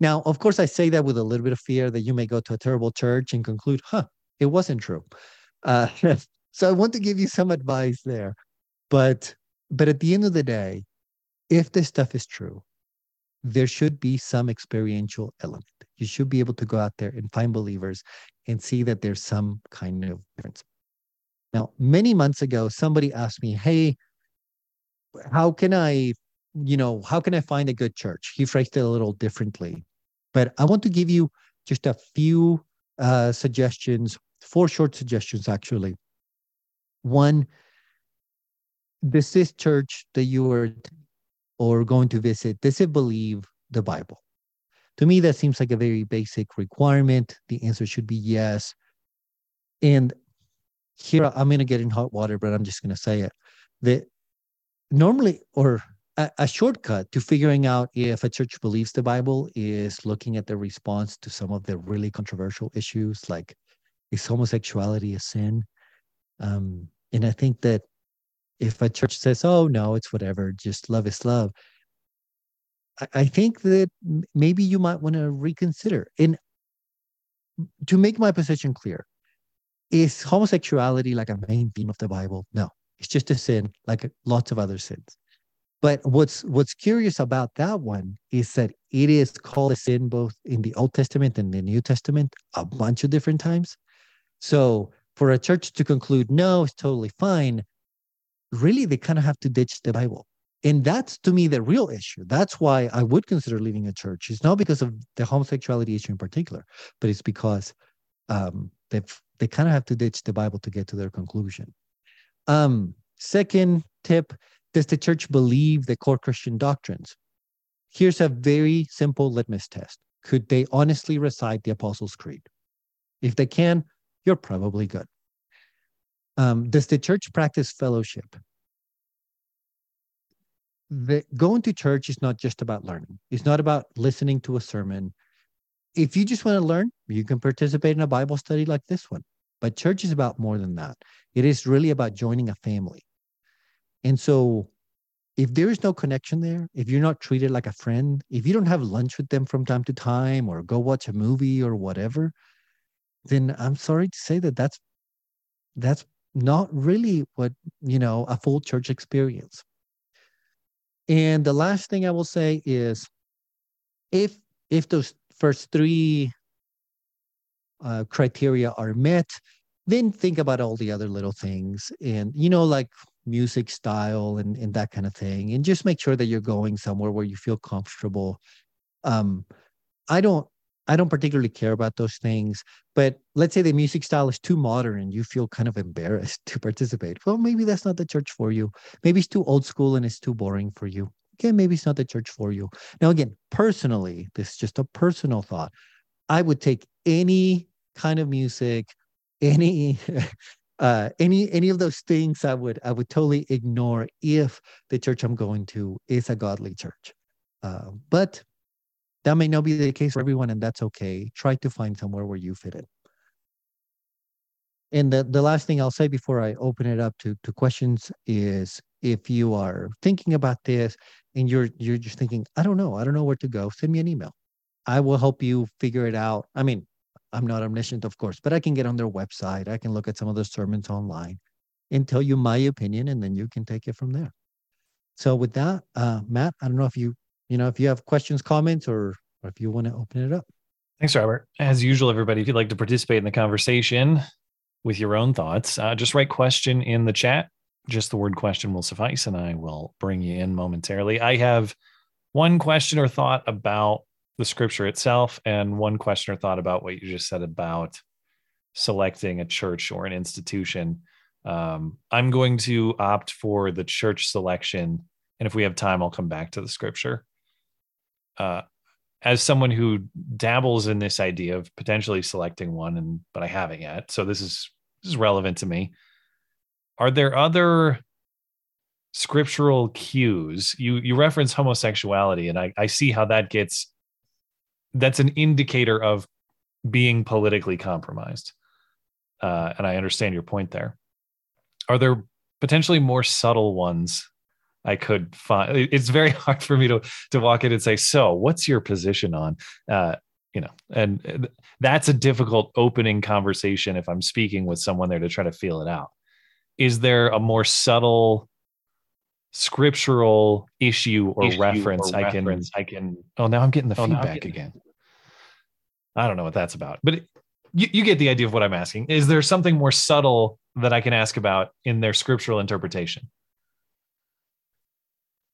Now, of course, I say that with a little bit of fear that you may go to a terrible church and conclude, huh, it wasn't true. Uh, so I want to give you some advice there. But but at the end of the day, if this stuff is true, there should be some experiential element. You should be able to go out there and find believers and see that there's some kind of difference. Now, many months ago, somebody asked me, Hey, how can I, you know, how can I find a good church? He phrased it a little differently. But I want to give you just a few uh, suggestions, four short suggestions actually. One, this church that you are or going to visit, does it believe the Bible? To me, that seems like a very basic requirement. The answer should be yes. And here I'm going to get in hot water, but I'm just going to say it. That normally, or a, shortcut to figuring out if a church believes the Bible is looking at the response to some of the really controversial issues, like is homosexuality a sin? Um, and I think that if a church says, "Oh no, it's whatever, just love is love," I, I think that maybe you might want to reconsider. And to make my position clear, is homosexuality like a main theme of the Bible? No, it's just a sin, like lots of other sins. But what's what's curious about that one is that it is called a sin both in the Old Testament and the New Testament a bunch of different times. So for a church to conclude, no, it's totally fine, really they kind of have to ditch the Bible. And that's to me the real issue. That's why I would consider leaving a church. It's not because of the homosexuality issue in particular, but it's because um, they they kind of have to ditch the Bible to get to their conclusion. Um, second tip does the church believe the core Christian doctrines? Here's a very simple litmus test. Could they honestly recite the Apostles' Creed? If they can, you're probably good. Um, does the church practice fellowship? The, going to church is not just about learning. It's not about listening to a sermon. If you just want to learn, you can participate in a Bible study like this one. But church is about more than that. It is really about joining a family. And so if there is no connection there, if you're not treated like a friend, if you don't have lunch with them from time to time or go watch a movie or whatever, then I'm sorry to say that that's that's not really what, you know, a full church experience. And the last thing I will say is if if those first three uh, criteria are met, then think about all the other little things. And, you know, like music style and, and that kind of thing and just make sure that you're going somewhere where you feel comfortable um i don't I don't particularly care about those things. But let's say the music style is too modern and you feel kind of embarrassed to participate. Well, maybe that's not the church for you. Maybe it's too old school and it's too boring for you. Okay, maybe it's not the church for you. Now, again, personally, this is just a personal thought. I would take any kind of music, any uh any any of those things i would i would totally ignore if the church i'm going to is a godly church uh, but that may not be the case for everyone, and that's okay. Try to find somewhere where you fit in. And the, the last thing I'll say before I open it up to, to questions is if you are thinking about this and you're you're just thinking, I don't know, I don't know where to go, send me an email. I will help you figure it out. I mean, I'm not omniscient, of course, but I can get on their website. I can look at some of the sermons online and tell you my opinion, and then you can take it from there. So with that, uh, Matt, I don't know if you you know, if you have questions, comments, or, or if you want to open it up. Thanks, Robert. As usual, everybody, if you'd like to participate in the conversation with your own thoughts, uh, just write question in the chat. Just the word question will suffice, and I will bring you in momentarily. I have one question or thought about the scripture itself, and one question or thought about what you just said about selecting a church or an institution. Um, I'm going to opt for the church selection. And if we have time, I'll come back to the scripture uh, as someone who dabbles in this idea of potentially selecting one, and but I haven't yet, so this is this is relevant to me. Are there other scriptural cues? You you reference homosexuality, and I, I see how that gets. That's an indicator of being politically compromised, uh, and I understand your point there. Are there potentially more subtle ones I could find. It's very hard for me to to walk in and say, "So, what's your position on?" Uh, you know, and that's a difficult opening conversation if I'm speaking with someone there to try to feel it out. Is there a more subtle scriptural issue or issue reference or I reference. can I can oh now I'm getting the oh, feedback getting again. I don't know what that's about. But it, you, you get the idea of what I'm asking. Is there something more subtle that I can ask about in their scriptural interpretation?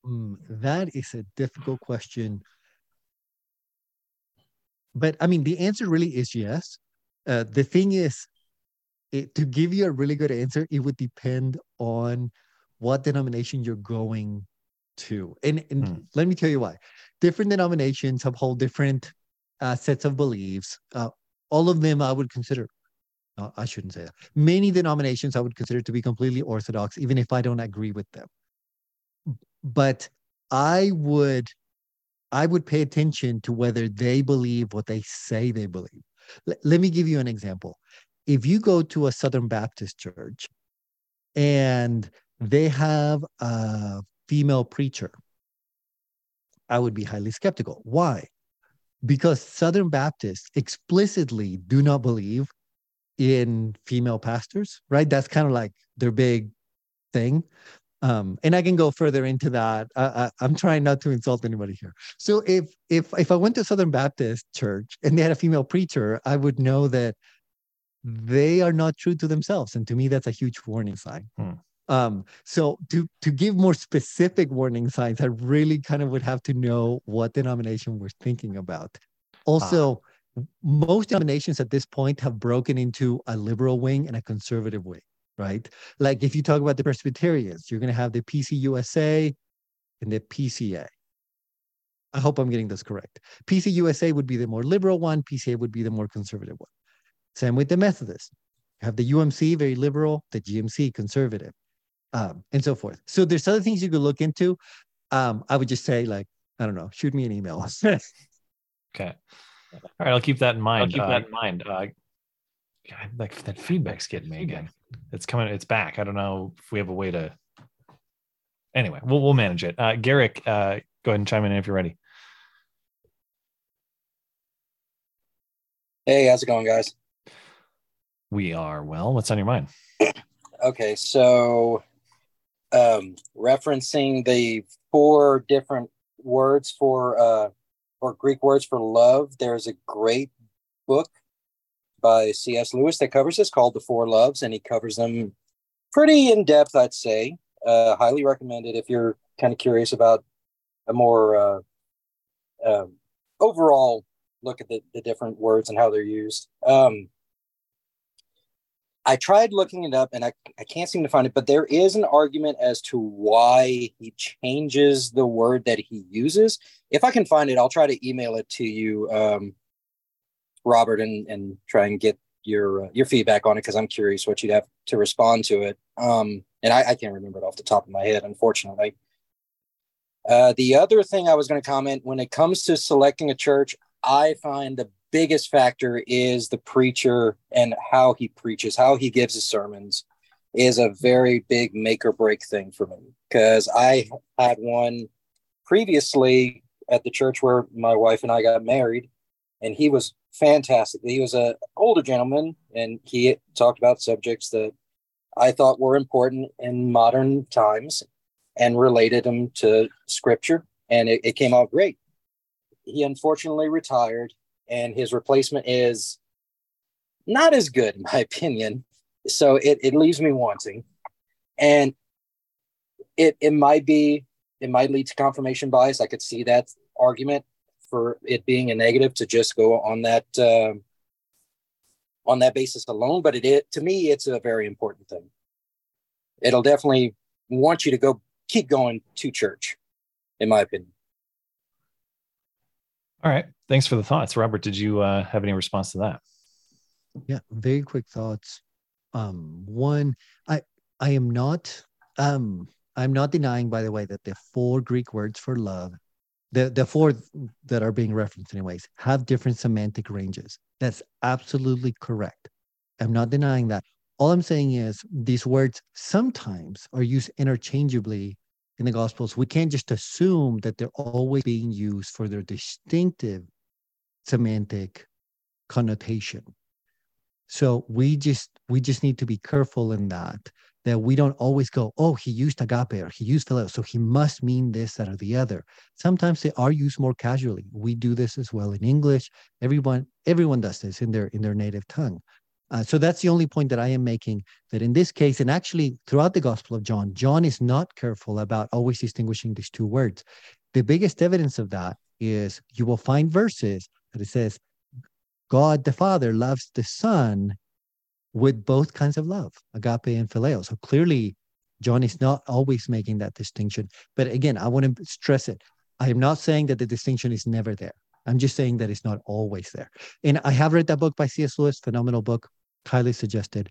Mm, that is a difficult question. But I mean, the answer really is yes. Uh, the thing is, it, to give you a really good answer, it would depend on what denomination you're going to. And, and mm. let me tell you why. Different denominations have whole different uh, sets of beliefs. Uh, all of them I would consider, uh, I shouldn't say that. Many denominations I would consider to be completely orthodox, even if I don't agree with them but I would I would pay attention to whether they believe what they say they believe. L- let me give you an example. If you go to a Southern Baptist church and they have a female preacher, I would be highly skeptical. Why? Because Southern Baptists explicitly do not believe in female pastors, right? That's kind of like their big thing um, and I can go further into that. I, am trying not to insult anybody here. So if if if I went to Southern Baptist Church and they had a female preacher, I would know that they are not true to themselves, and to me, that's a huge warning sign. Hmm. Um, so to to give more specific warning signs, I really kind of would have to know what denomination we're thinking about. Also, ah. most denominations at this point have broken into a liberal wing and a conservative wing right? Like if you talk about the Presbyterians, you're going to have the PCUSA and the PCA. I hope I'm getting this correct. PCUSA would be the more liberal one, PCA would be the more conservative one. Same with the Methodists. You have the UMC, very liberal, the GMC, conservative, um, and so forth. So there's other things you could look into. Um, I would just say, like, I don't know, shoot me an email. okay. All right, I'll keep that in mind. I'll keep uh, that in mind. Uh, God, like that feedback's getting me again. It's coming. It's back. I don't know if we have a way to. Anyway, we'll we'll manage it. Uh, Garrick, uh, go ahead and chime in if you're ready. Hey, how's it going, guys? We are well. What's on your mind? okay, so um, referencing the four different words for uh, or Greek words for love, there's a great book by C.S. Lewis that covers this called The Four Loves, and he covers them pretty in depth, I'd say. Uh, highly recommended if you're kind of curious about a more uh, uh, overall look at the, the different words and how they're used. Um, I tried looking it up and I, I can't seem to find it, but there is an argument as to why he changes the word that he uses. If I can find it, I'll try to email it to you, um, Robert, and, and try and get your uh, your feedback on it because I'm curious what you'd have to respond to it. Um, and I, I can't remember it off the top of my head, unfortunately. Uh, the other thing I was going to comment when it comes to selecting a church, I find the biggest factor is the preacher and how he preaches, how he gives his sermons is a very big make or break thing for me. Because I had one previously at the church where my wife and I got married, and he was fantastic. He was a older gentleman, and he talked about subjects that I thought were important in modern times and related them to scripture, and it, it came out great. He unfortunately retired, and his replacement is not as good, in my opinion. So it, it leaves me wanting. And it, it might be, it might lead to confirmation bias. I could see that argument for it being a negative to just go on that uh, on that basis alone. But it, it to me, it's a very important thing. It'll definitely want you to go keep going to church, in my opinion. All right. Thanks for the thoughts. Robert, did you uh, have any response to that? Yeah, very quick thoughts. Um, one, I I am not um I'm not denying, by the way, that the four Greek words for love, the the four that are being referenced anyways, have different semantic ranges. That's absolutely correct. I'm not denying that. All I'm saying is these words sometimes are used interchangeably in the Gospels, we can't just assume that they're always being used for their distinctive semantic connotation. So we just we just need to be careful in that that we don't always go, oh, he used agape or he used phileo, so he must mean this, that, or the other. Sometimes they are used more casually. We do this as well in English. Everyone everyone does this in their in their native tongue. Uh, so that's the only point that I am making that in this case, and actually throughout the Gospel of John, John is not careful about always distinguishing these two words. The biggest evidence of that is you will find verses that it says, God the Father loves the Son with both kinds of love, agape and phileo. So clearly, John is not always making that distinction. But again, I want to stress it. I am not saying that the distinction is never there. I'm just saying that it's not always there. And I have read that book by C.S. Lewis, phenomenal book highly suggested.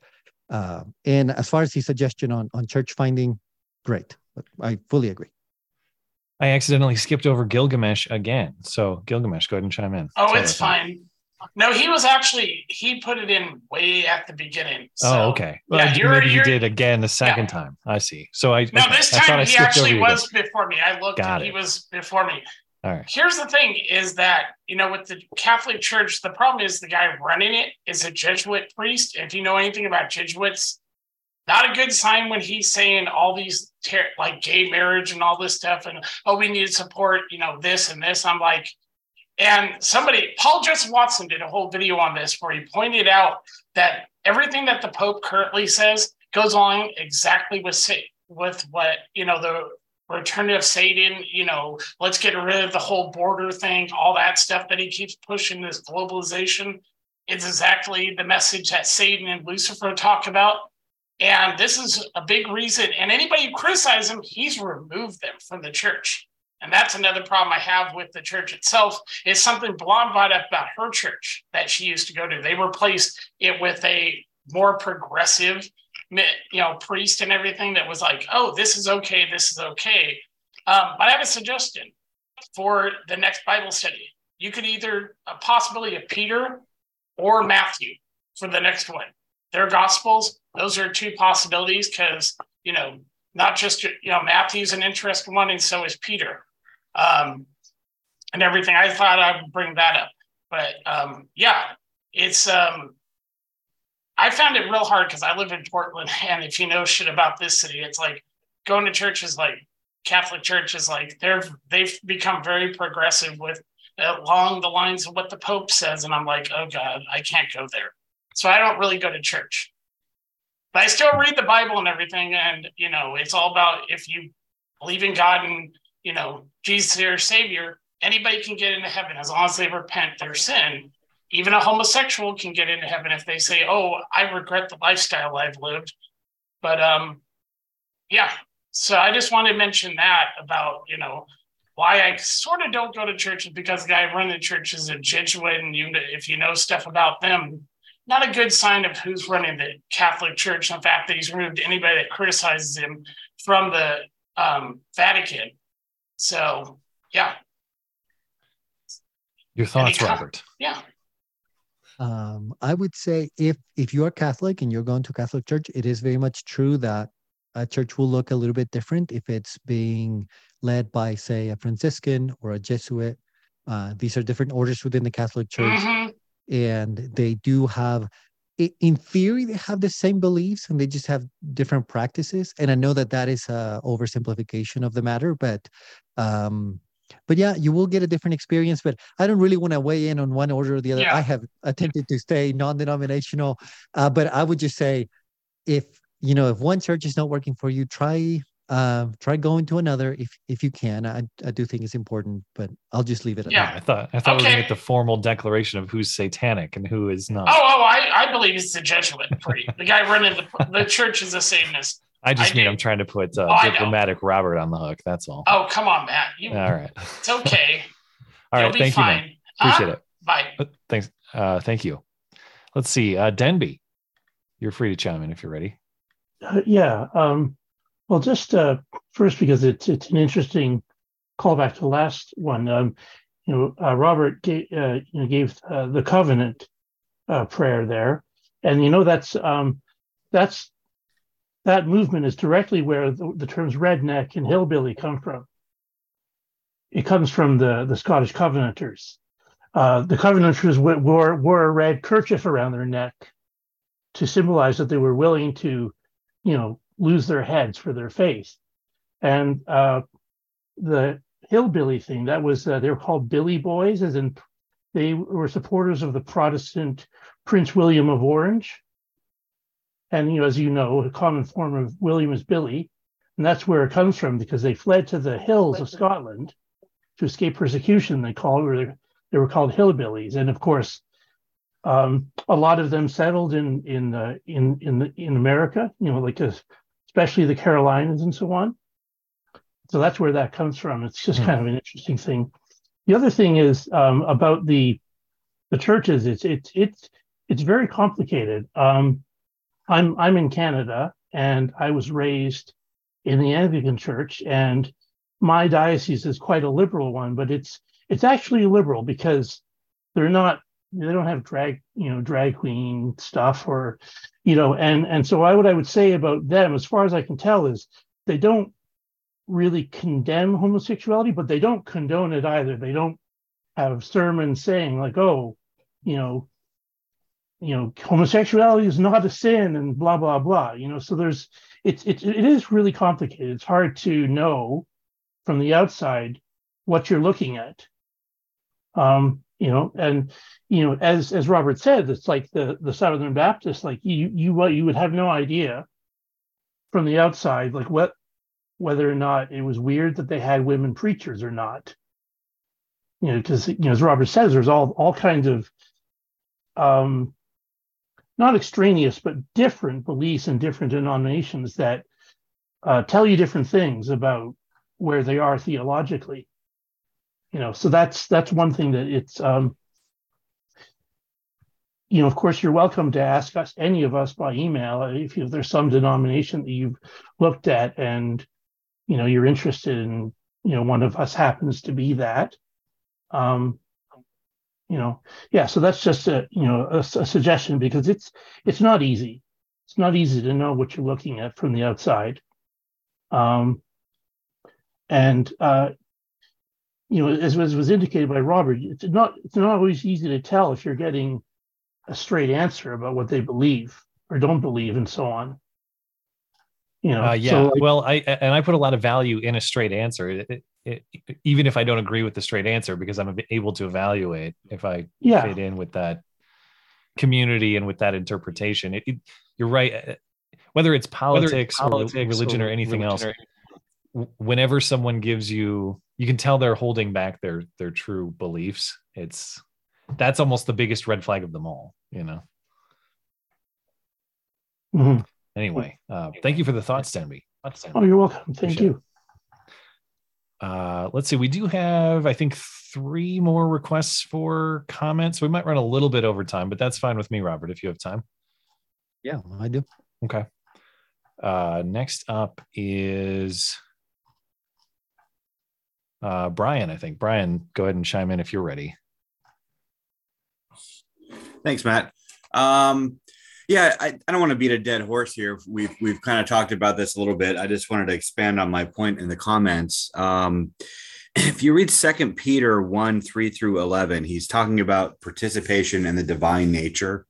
Uh, and as far as the suggestion on on church finding, great. I fully agree. I accidentally skipped over Gilgamesh again. So Gilgamesh, go ahead and chime in. Oh, it's fine. No, he was actually he put it in way at the beginning. So, oh, okay. Well, yeah, you're, maybe you're, you did again the second yeah. time. I see. So I no, this time he actually was before me. I looked. Got he was before me. All right. Here's the thing is that, you know, with the Catholic Church, the problem is the guy running it is a Jesuit priest. If you know anything about Jesuits, not a good sign when he's saying all these ter- like gay marriage and all this stuff and oh we need to support you know this and this i'm like and somebody paul joseph watson did a whole video on this where he pointed out that everything that the pope currently says goes along exactly with with what you know the of Satan, you know, let's get rid of the whole border thing, all that stuff that he keeps pushing, this globalization. It's exactly the message that Satan and Lucifer talk about. And this is a big reason. And anybody who criticizes him, he's removed them from the church. And that's another problem I have with the church itself is something Blonde brought up about her church that she used to go to. They replaced it with a more progressive you know, priest and everything that was like, oh, this is okay, this is okay. Um, but I have a suggestion for the next Bible study. You could either a possibility of Peter or Matthew for the next one. Their gospels, those are two possibilities because, you know, not just, you know, Matthew's an interesting one and so is Peter um, and everything. I thought I'd bring that up. But um, yeah, it's um, I found it real hard because I live in Portland, and if you know shit about this city, it's like going to church is like Catholic church is like they're they've become very progressive with along the lines of what the Pope says, and I'm like, oh god, I can't go there. So I don't really go to church, but I still read the Bible and everything, and you know, it's all about if you believe in God and you know Jesus your Savior, anybody can get into heaven as long as they repent their sin. Even a homosexual can get into heaven if they say, "Oh, I regret the lifestyle I've lived." But um, yeah. So I just want to mention that about you know why I sort of don't go to church is because the guy running the church is a Jesuit, and you if you know stuff about them, not a good sign of who's running the Catholic Church. In fact, that he's removed anybody that criticizes him from the um, Vatican. So yeah. Your thoughts, Robert? Yeah. Um, I would say if if you're Catholic and you're going to Catholic church, it is very much true that a church will look a little bit different if it's being led by, say, a Franciscan or a Jesuit. Uh, these are different orders within the Catholic Church, Mhm. and they do have, in theory, they have the same beliefs, and they just have different practices. And I know that that is a oversimplification of the matter, but, um, but yeah, you will get a different experience. But I don't really want to weigh in on one order or the other. Yeah. I have attempted to stay non-denominational, uh, but I would just say, if you know, if one church is not working for you, try um, try going to another if if you can. I I do think it's important, but I'll just leave it at Yeah. that. I thought I thought we were gonna get the formal declaration of who's satanic and who is not. Oh, oh, I, I believe it's the Jesuit. Pretty. The guy running the the church is a Satanist. I just I mean do. I'm trying to put uh, Oh, diplomatic Robert on the hook. That's all. Oh, come on, Matt. You, All right. It's okay. All You'll right. be Thank you, man. Appreciate Huh? it. Bye. Uh, Thanks. Uh, thank you. Let's see. Uh, Denby, you're free to chime in if you're ready. Uh, yeah. Um, well, just uh, first because it's it's an interesting callback to the last one. Um, you know, uh, Robert gave, uh, you know, gave uh, the covenant uh, prayer there, and you know that's um, that's that movement is directly where the, the terms redneck and hillbilly come from. It comes from the the Scottish Covenanters. Uh, the Covenanters wore wore a red kerchief around their neck to symbolize that they were willing to you know, lose their heads for their faith. And uh, the hillbilly thing, that was, uh, they were called Billy Boys, as in they were supporters of the Protestant Prince William of Orange. And, you know, as you know, a common form of William is Billy. And that's where it comes from because they fled to the hills of Scotland to escape persecution. They called, or they, were called hillbillies. And of course, um, a lot of them settled in in uh, in in the, in America, you know, like especially the Carolinas and so on. So that's where that comes from. It's just Hmm. kind of an interesting thing. The other thing is um, about the the churches. It's it's it's it's very complicated. Um, I'm I'm in Canada, and I was raised in the Anglican Church, and my diocese is quite a liberal one, but it's it's actually liberal because they're not they don't have drag you know drag queen stuff or you know and and so I what I would say about them as far as I can tell is they don't really condemn homosexuality but they don't condone it either. They don't have sermons saying like oh you know you know homosexuality is not a sin and blah blah blah you know so there's it's it's it is really complicated. It's hard to know from the outside what you're looking at. Um you know and you know as as robert said it's like the the southern baptist like you you you would have no idea from the outside like what whether or not it was weird that they had women preachers or not. You know because you know as robert says there's all all kinds of um not extraneous but different beliefs and different denominations that uh, tell you different things about where they are theologically. You know so that's that's one thing that it's um you know of course you're welcome to ask us any of us by email if, you, if there's some denomination that you've looked at and you know you're interested in you know one of us happens to be that. Um you know yeah so that's just a you know a, a suggestion because it's it's not easy it's not easy to know what you're looking at from the outside um and uh you know, as, as was indicated by Robert, it's not it's not always easy to tell if you're getting a straight answer about what they believe or don't believe, and so on. You know, Uh, yeah. so, like, well, I and I put a lot of value in a straight answer, It- it- it- even if I don't agree with the straight answer, because I'm able to evaluate if I yeah, fit in with that community and with that interpretation. It, it- you're right. uh, Whether it's politics, or religion or anything else, w- whenever someone gives you, you can tell they're holding back their their true beliefs. It's that's almost the biggest red flag of them all. You know. Mhm. Anyway, uh, thank you for the thoughts, Denby. Oh, you're welcome. Thank Appreciate you. Uh, let's see. We do have, I think, three more requests for comments. We might run a little bit over time, but that's fine with me, Robert. If you have time. Yeah, I do. Okay. Uh, next up is uh, Brian. I think Brian, go ahead and chime in if you're ready. Thanks, Matt. Um, yeah, I, I don't want to beat a dead horse here. We've we've kind of talked about this a little bit. I just wanted to expand on my point in the comments. Um, if you read Second Peter one three through eleven, he's talking about participation in the divine nature,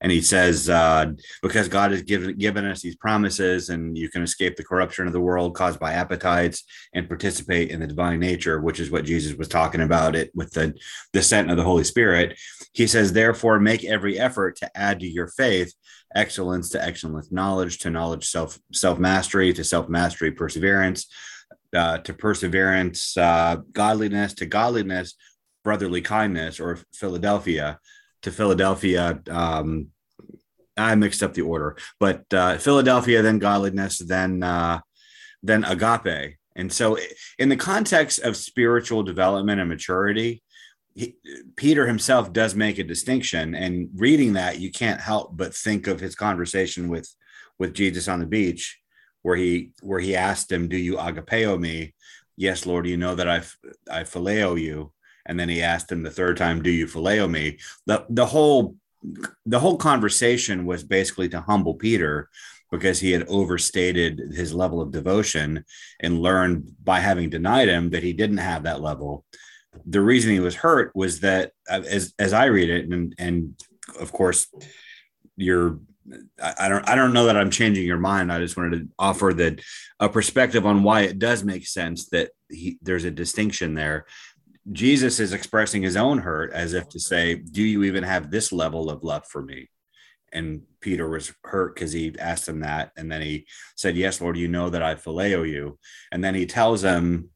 and he says uh, because God has given given us these promises, and you can escape the corruption of the world caused by appetites and participate in the divine nature, which is what Jesus was talking about it with the descent of the Holy Spirit. He says, therefore, make every effort to add to your faith excellence to excellence, knowledge to knowledge, self self mastery to self mastery, perseverance uh, to perseverance, uh, godliness to godliness, brotherly kindness, or Philadelphia to Philadelphia. Um, I mixed up the order, but uh, Philadelphia, then godliness, then uh, then agape. And so, in the context of spiritual development and maturity, he, Peter himself does make a distinction, and reading that, you can't help but think of his conversation with with Jesus on the beach, where he where he asked him, "Do you agapeo me?" Yes, Lord, you know that I I phileo you. And then he asked him the third time, "Do you phileo me?" the The whole the whole conversation was basically to humble Peter because he had overstated his level of devotion and learned by having denied him that he didn't have that level the reason he was hurt was that uh, as as I read it, and and of course, you're I don't I don't know that I'm changing your mind. I just wanted to offer that a perspective on why it does make sense that he, there's a distinction there. Jesus is expressing his own hurt as if to say, "Do you even have this level of love for me?" And Peter was hurt because he asked him that, and then he said, "Yes, Lord, you know that I phileo you." And then he tells him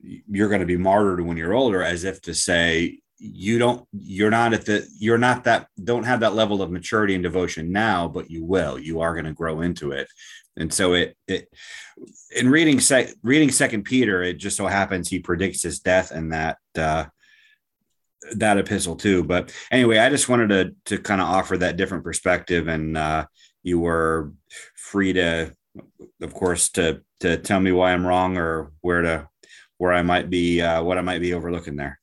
you're going to be martyred when you're older as if to say you don't you're not at the you're not that don't have that level of maturity and devotion now but you will you are going to grow into it and so it it in reading sec, reading second peter it just so happens he predicts his death in that uh that epistle too but anyway i just wanted to to kind of offer that different perspective and uh you were free to of course to to tell me why i'm wrong or where to where I might be, uh, what I might be overlooking there.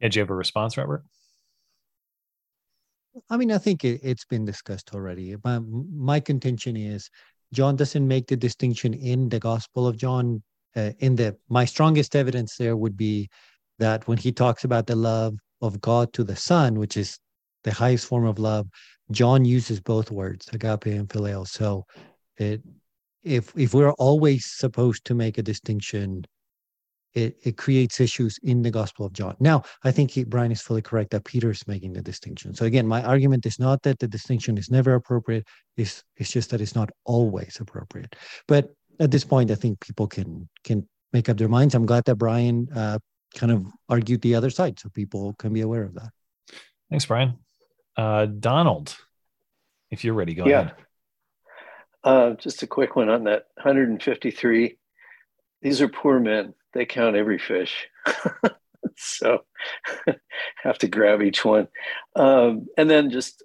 Did you have a response, Robert? I mean, I think it, has been discussed already. My, my contention is John doesn't make the distinction in the Gospel of John. Uh, in the my strongest evidence there would be that when he talks about the love of God to the Son, which is the highest form of love, John uses both words, agape and phileo. So it if if we're always supposed to make a distinction it, it creates issues in the gospel of john. Now i think he, brian is fully correct that peter is making the distinction. So again my argument is not that the distinction is never appropriate it's, it's just that it's not always appropriate. But at this point i think people can can make up their minds. I'm glad that brian uh, kind of argued the other side so people can be aware of that. Thanks brian. Uh, donald if you're ready go yeah. ahead. Uh, just a quick one on that 153. These are poor men. They count every fish. so have to grab each one. Um, and then just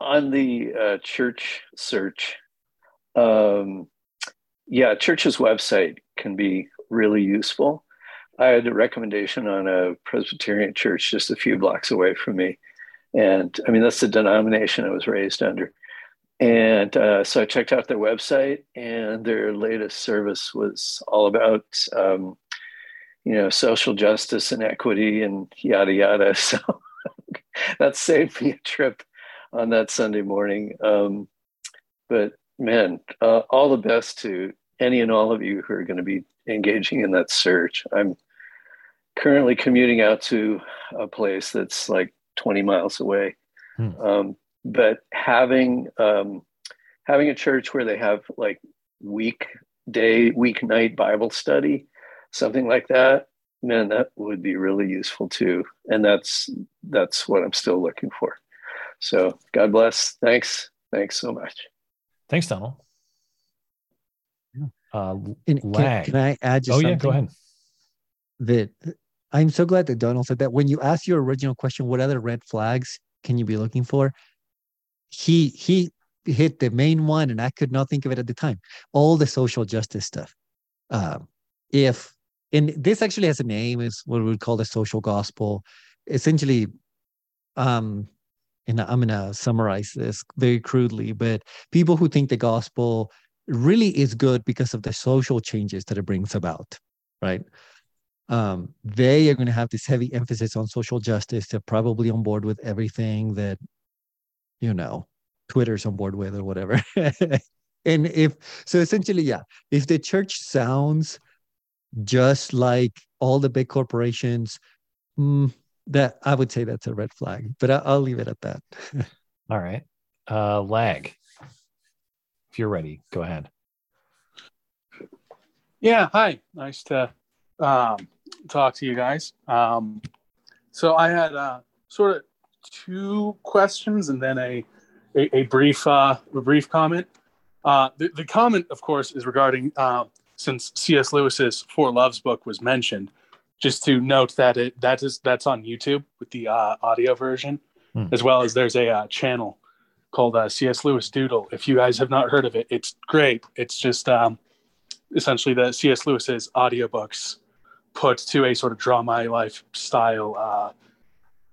on the uh, church search, um, yeah, church's website can be really useful. I had a recommendation on a Presbyterian church just a few blocks away from me. And I mean, that's the denomination I was raised under. And uh, so I checked out their website, and their latest service was all about, um, you know, social justice and equity and yada yada. So that saved me a trip on that Sunday morning. Um, but man, uh, all the best to any and all of you who are going to be engaging in that search. I'm currently commuting out to a place that's like 20 miles away. Hmm. Um, but having um, having a church where they have like weekday, weeknight Bible study, something like that, man, that would be really useful too. And that's that's what I'm still looking for. So God bless. Thanks. Thanks so much. Thanks, Donald. Uh, And can, can I add just oh, something? yeah, go ahead. That I'm so glad that Donald said that. When you ask your original question, what other red flags can you be looking for? He he hit the main one, and I could not think of it at the time. All the social justice stuff. Um, if and this actually has a name, is what we would call the social gospel. Essentially, um, and I'm gonna summarize this very crudely, but people who think the gospel really is good because of the social changes that it brings about, right? Um, they are going to have this heavy emphasis on social justice. They're probably on board with everything that, you know, Twitter's on board with or whatever. and if so, essentially, yeah, if the church sounds just like all the big corporations, mm, that I would say that's a red flag. But I, I'll leave it at that. All right. Uh, lag. If you're ready, go ahead. Yeah, hi. Nice to um, talk to you guys. Um, so I had uh, sort of two questions and then a a, a brief uh, a brief comment. Uh, the, the comment, of course, is regarding uh, since C.S. Lewis's Four Loves book was mentioned. Just to note that it that is that's on YouTube with the uh, audio version, Hmm. as well as there's a uh, channel called uh, C.S. Lewis Doodle. If you guys have not heard of it, it's great. It's just um, essentially the C.S. Lewis's audiobooks put to a sort of draw my life style uh,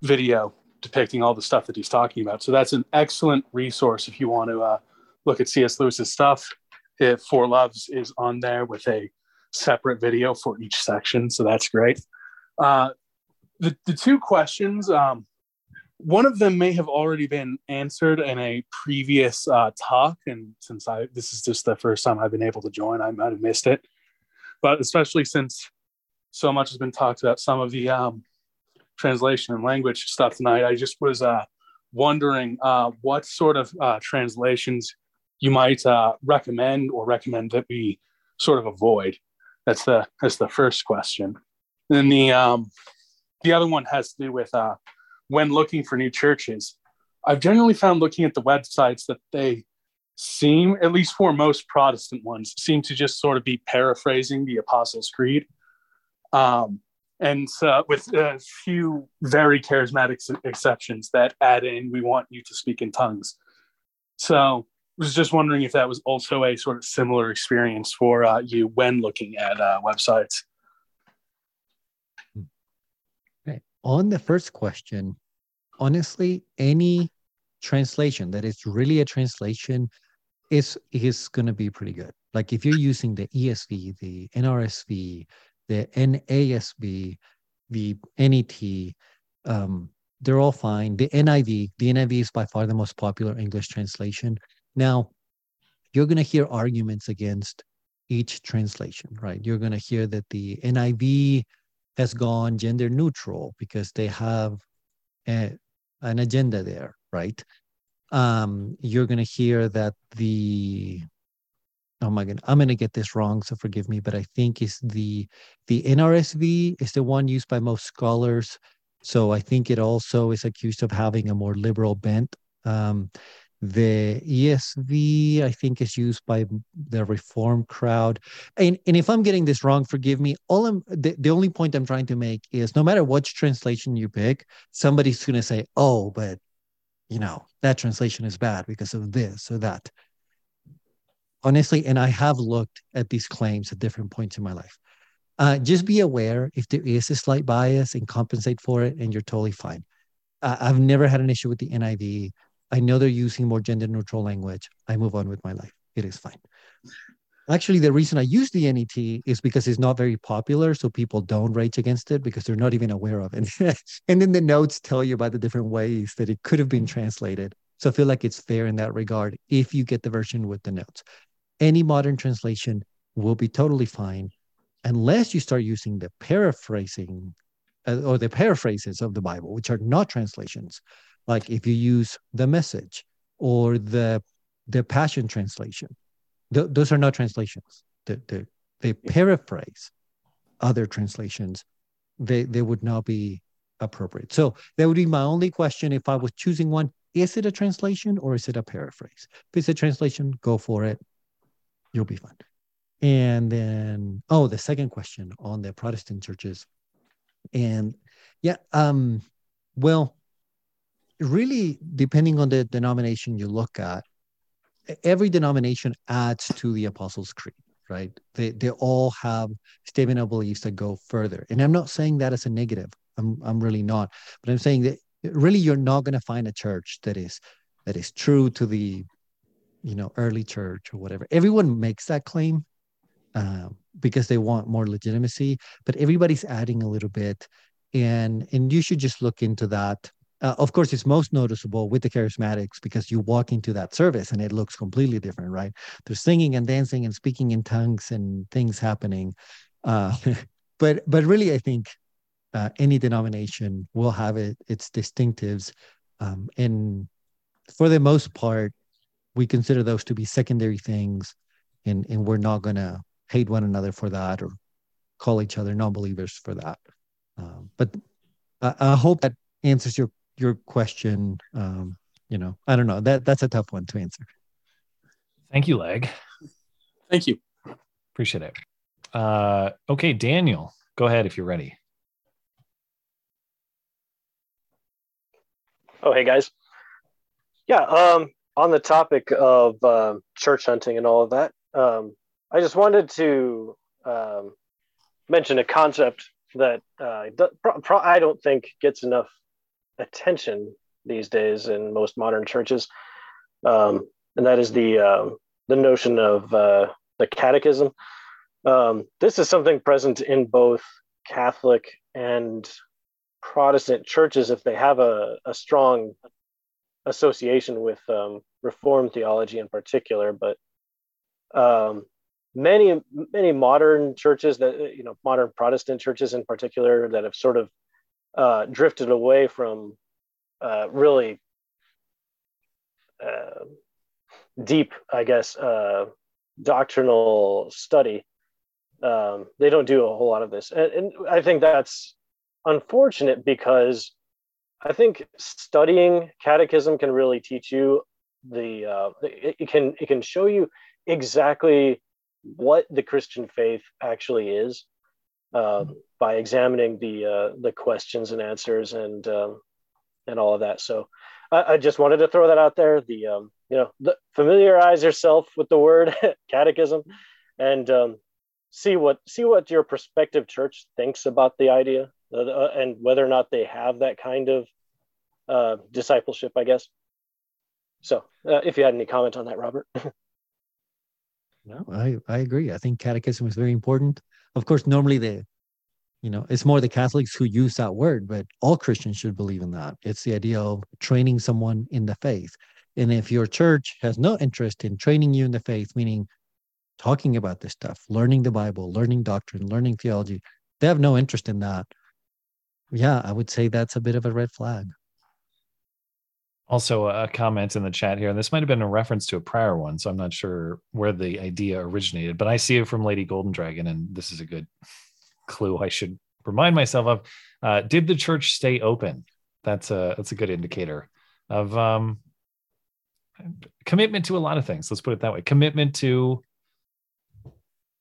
video depicting all the stuff that he's talking about. So that's an excellent resource if you want to uh, look at C.S. Lewis's stuff. If Four Loves is on there with a separate video for each section, so that's great. Uh, the the two questions. Um, one of them may have already been answered in a previous uh, talk, and since I this is just the first time I've been able to join, I might have missed it. But especially since so much has been talked about some of the um, translation and language stuff tonight, I just was uh, wondering uh, what sort of uh, translations you might uh, recommend or recommend that we sort of avoid. That's the that's the first question. And then the um, the other one has to do with uh, when looking for new churches. I've generally found looking at the websites that they seem, at least for most Protestant ones, seem to just sort of be paraphrasing the Apostles' Creed. Um, and uh, with a few very charismatic exceptions that add in, we want you to speak in tongues. So was just wondering if that was also a sort of similar experience for uh, you when looking at uh, websites. Okay. On the first question, honestly, any translation that is really a translation is is going to be pretty good. Like if you're using the ESV, the NRSV, the NASB, the NET, um, they're all fine. The NIV, the NIV is by far the most popular English translation. Now, you're going to hear arguments against each translation, right? You're going to hear that the NIV has gone gender neutral because they have a, an agenda there, right? Um, you're going to hear that the oh my god, I'm going to get this wrong, so forgive me, but I think is the the NRSV is the one used by most scholars. So I think it also is accused of having a more liberal bent. Um, the ESV, I think, is used by the Reform crowd. And, and if I'm getting this wrong, forgive me. All I'm the, the only point I'm trying to make is no matter which translation you pick, somebody's going to say, "Oh, but you know that translation is bad because of this or that." Honestly, and I have looked at these claims at different points in my life. Uh, just be aware if there is a slight bias and compensate for it, and you're totally fine. Uh, I've never had an issue with the NIV. I know they're using more gender neutral language. I move on with my life. It is fine. Actually, the reason I use the NET is because it's not very popular. So people don't rage against it because they're not even aware of it. and then the notes tell you about the different ways that it could have been translated. So I feel like it's fair in that regard if you get the version with the notes. Any modern translation will be totally fine unless you start using the paraphrasing uh, or the paraphrases of the Bible, which are not translations. Like if you use the message or the the Passion Translation, th- those are not translations. The, the, they paraphrase other translations. They they would not be appropriate. So that would be my only question if I was choosing one. Is it a translation or is it a paraphrase? If it's a translation, go for it. You'll be fine. And then, oh, the second question on the Protestant churches. And yeah, um, well, really depending on the denomination you look at, every denomination adds to the Apostles' Creed, right? They they all have statement of beliefs that go further. And I'm not saying that as a negative. I'm I'm really not. But I'm saying that really you're not going to find a church that is that is true to the you know early church or whatever. Everyone makes that claim uh, because they want more legitimacy, but everybody's adding a little bit, and and you should just look into that uh, of course, it's most noticeable with the charismatics because you walk into that service and it looks completely different, right? There's singing and dancing and speaking in tongues and things happening. Uh, but but really, I think uh, any denomination will have it, its distinctives, um, and for the most part, we consider those to be secondary things, and and we're not gonna hate one another for that or call each other non-believers for that. Um, but I, I hope that answers your your question um, you know i don't know. That that's a tough one to answer. Thank you leg. Thank you. Appreciate it. Uh, okay daniel go ahead if you're ready. Oh hey guys. Yeah um, on the topic of um, church hunting and all of that um, i just wanted to um, mention a concept that uh, I don't think gets enough attention these days in most modern churches, um, and that is the um, the notion of uh, the catechism. Um, this is something present in both Catholic and Protestant churches if they have a, a strong association with um, Reformed theology in particular, but um, many many modern churches that you know modern Protestant churches in particular that have sort of uh, drifted away from uh, really uh, deep, I guess, uh, doctrinal study. Um, they don't do a whole lot of this, and, and, I think that's unfortunate because I think studying catechism can really teach you the uh, it, it can it can show you exactly what the Christian faith actually is um, by examining the uh, the questions and answers and um, and all of that. So I, I, just wanted to throw that out there. The um, you know the, familiarize yourself with the word catechism and um, see what see what your prospective church thinks about the idea uh, uh and whether or not they have that kind of uh, discipleship. I guess. So uh, if you had any comment on that, Robert. no, I I agree. I think catechism is very important of course, normally the, you know, it's more the Catholics who use that word, but all Christians should believe in that. It's the idea of training someone in the faith. And if your church has no interest in training you in the faith, meaning talking about this stuff, learning the Bible, learning doctrine, learning theology, they have no interest in that. Yeah, I would say that's a bit of a red flag. Also, a comment in the chat here, and this might have been a reference to a prior one, so I'm not sure where the idea originated, but I see it from Lady Golden Dragon, and this is a good clue I should remind myself of. Uh, did the church stay open? That's a that's a good indicator of um, commitment to a lot of things. Let's put it that way. Commitment to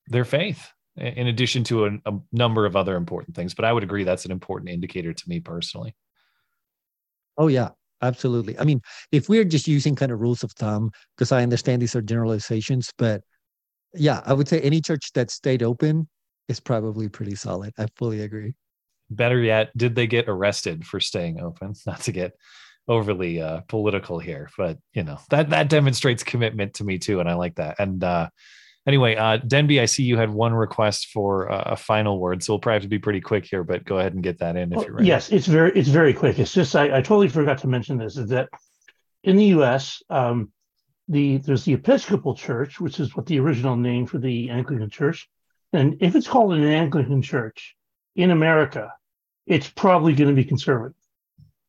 their faith, in addition to a, a number of other important things. But I would agree that's an important indicator to me personally. Oh yeah, absolutely. I mean, if we're just using kind of rules of thumb, because I understand these are generalizations, but yeah, I would say any church that stayed open is probably pretty solid. I fully agree. Better yet, did they get arrested for staying open? Not to get overly uh, political here, but you know that that demonstrates commitment to me too, and I like that. And uh, Anyway, uh, Denby, I see you had one request for uh, a final word, so we'll probably have to be pretty quick here, but go ahead and get that in if you're ready. Yes, it's very it's very quick. It's just I, I totally forgot to mention this is that in the U.S. Um, the there's the Episcopal Church, which is what the original name for the Anglican Church, and if it's called an Anglican Church in America, it's probably going to be conservative.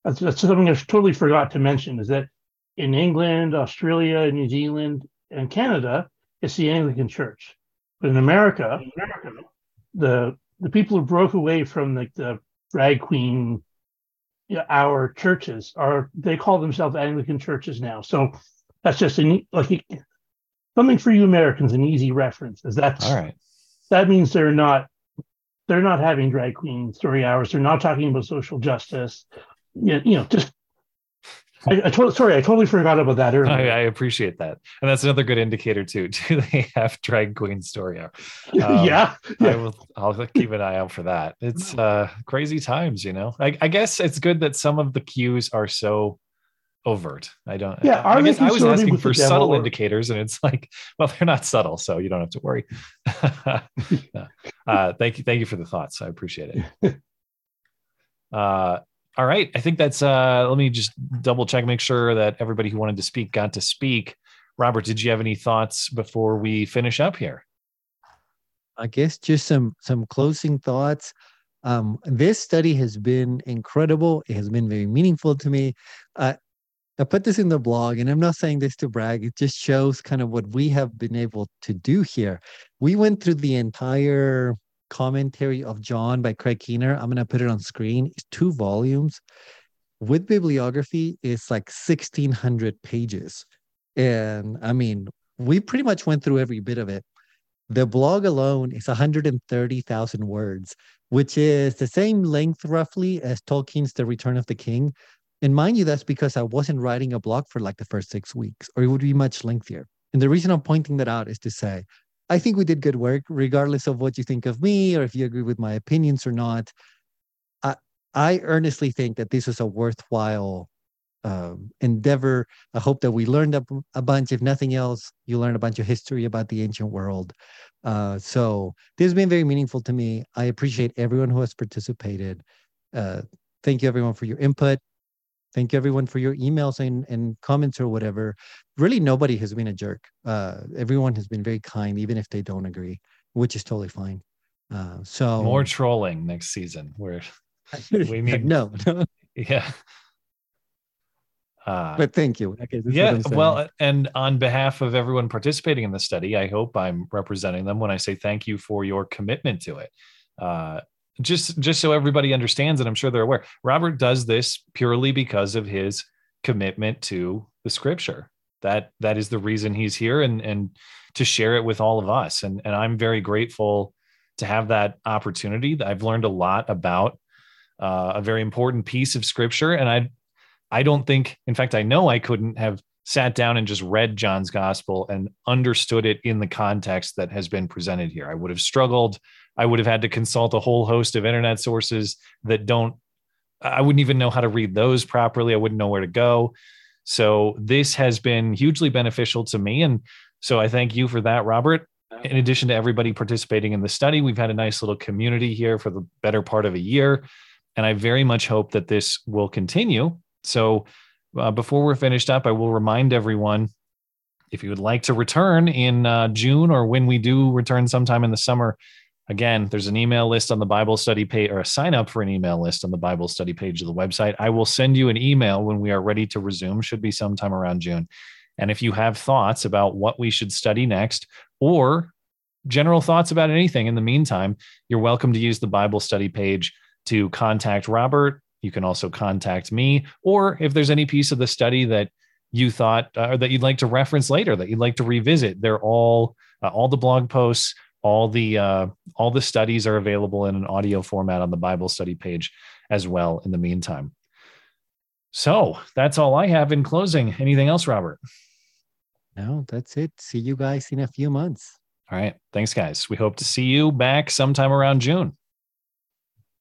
That's, that's something I totally forgot to mention is that in England, Australia, New Zealand, and Canada, it's the Anglican Church. But in America, the the people who broke away from the, the drag queen yeah, our churches are they call themselves Anglican churches now. So that's just an like something for you Americans, an easy reference. Is that All right. that means they're not they're not having drag queen story hours. They're not talking about social justice. Yeah, you know, just I, I totally sorry, I totally forgot about that earlier. I, I appreciate that, and that's another good indicator too. Do they have drag queen story hour? Um, yeah, I will. I'll keep an eye out for that. It's uh, crazy times, you know. I, I guess it's good that some of the cues are so overt. I don't. Yeah, I, guess I was asking for subtle or- indicators, and it's like, well, they're not subtle, so you don't have to worry. Uh, thank you, thank you for the thoughts. I appreciate it. Uh, all right, I think that's. Uh, let me just double check, make sure that everybody who wanted to speak got to speak. Robert, did you have any thoughts before we finish up here? I guess just some some closing thoughts. Um, this study has been incredible. It has been very meaningful to me. Uh, I put this in the blog, and I'm not saying this to brag. It just shows kind of what we have been able to do here. We went through the entire commentary of John by Craig Keener. I'm going to put it on screen. It's two volumes. With bibliography, it's like 1,600 pages. And I mean, we pretty much went through every bit of it. The blog alone is 130,000 words, which is the same length roughly as Tolkien's The Return of the King. And mind you, that's because I wasn't writing a blog for like the first six weeks, or it would be much lengthier. And the reason I'm pointing that out is to say, I think we did good work, regardless of what you think of me or if you agree with my opinions or not. I, I earnestly think that this was a worthwhile um, endeavor. I hope that we learned a, a bunch. If nothing else, you learn a bunch of history about the ancient world. Uh, so this has been very meaningful to me. I appreciate everyone who has participated. Uh, thank you, everyone, for your input. Thank you, everyone, for your emails and, and comments or whatever. Really, nobody has been a jerk. Uh, everyone has been very kind, even if they don't agree, which is totally fine. Uh, so More trolling next season. Where we need- no, no, yeah. Uh, but thank you. Okay, yeah well and on behalf of everyone participating in the study i hope i'm representing them when i say thank you for your commitment to it uh, just just so everybody understands and i'm sure they're aware robert does this purely because of his commitment to the scripture that that is the reason he's here and and to share it with all of us and and i'm very grateful to have that opportunity that i've learned a lot about uh, a very important piece of scripture and i I don't think, in fact, I know I couldn't have sat down and just read John's gospel and understood it in the context that has been presented here. I would have struggled. I would have had to consult a whole host of internet sources that don't, I wouldn't even know how to read those properly. I wouldn't know where to go. So this has been hugely beneficial to me. And so I thank you for that, Robert. In addition to everybody participating in the study, we've had a nice little community here for the better part of a year. And I very much hope that this will continue. So uh, before we're finished up, I will remind everyone if you would like to return in uh, June or when we do return sometime in the summer, again, there's an email list on the Bible study page or a sign up for an email list on the Bible study page of the website. I will send you an email when we are ready to resume, should be sometime around June. And if you have thoughts about what we should study next or general thoughts about anything in the meantime, you're welcome to use the Bible study page to contact Robert. You can also contact me, or if there's any piece of the study that you thought uh, that you'd like to reference later, that you'd like to revisit, they're all uh, all the blog posts, all the uh, all the studies are available in an audio format on the Bible study page as well. In the meantime, so that's all I have in closing. Anything else, Robert? no, that's it. See you guys in a few months. All right, thanks, guys. We hope to see you back sometime around June.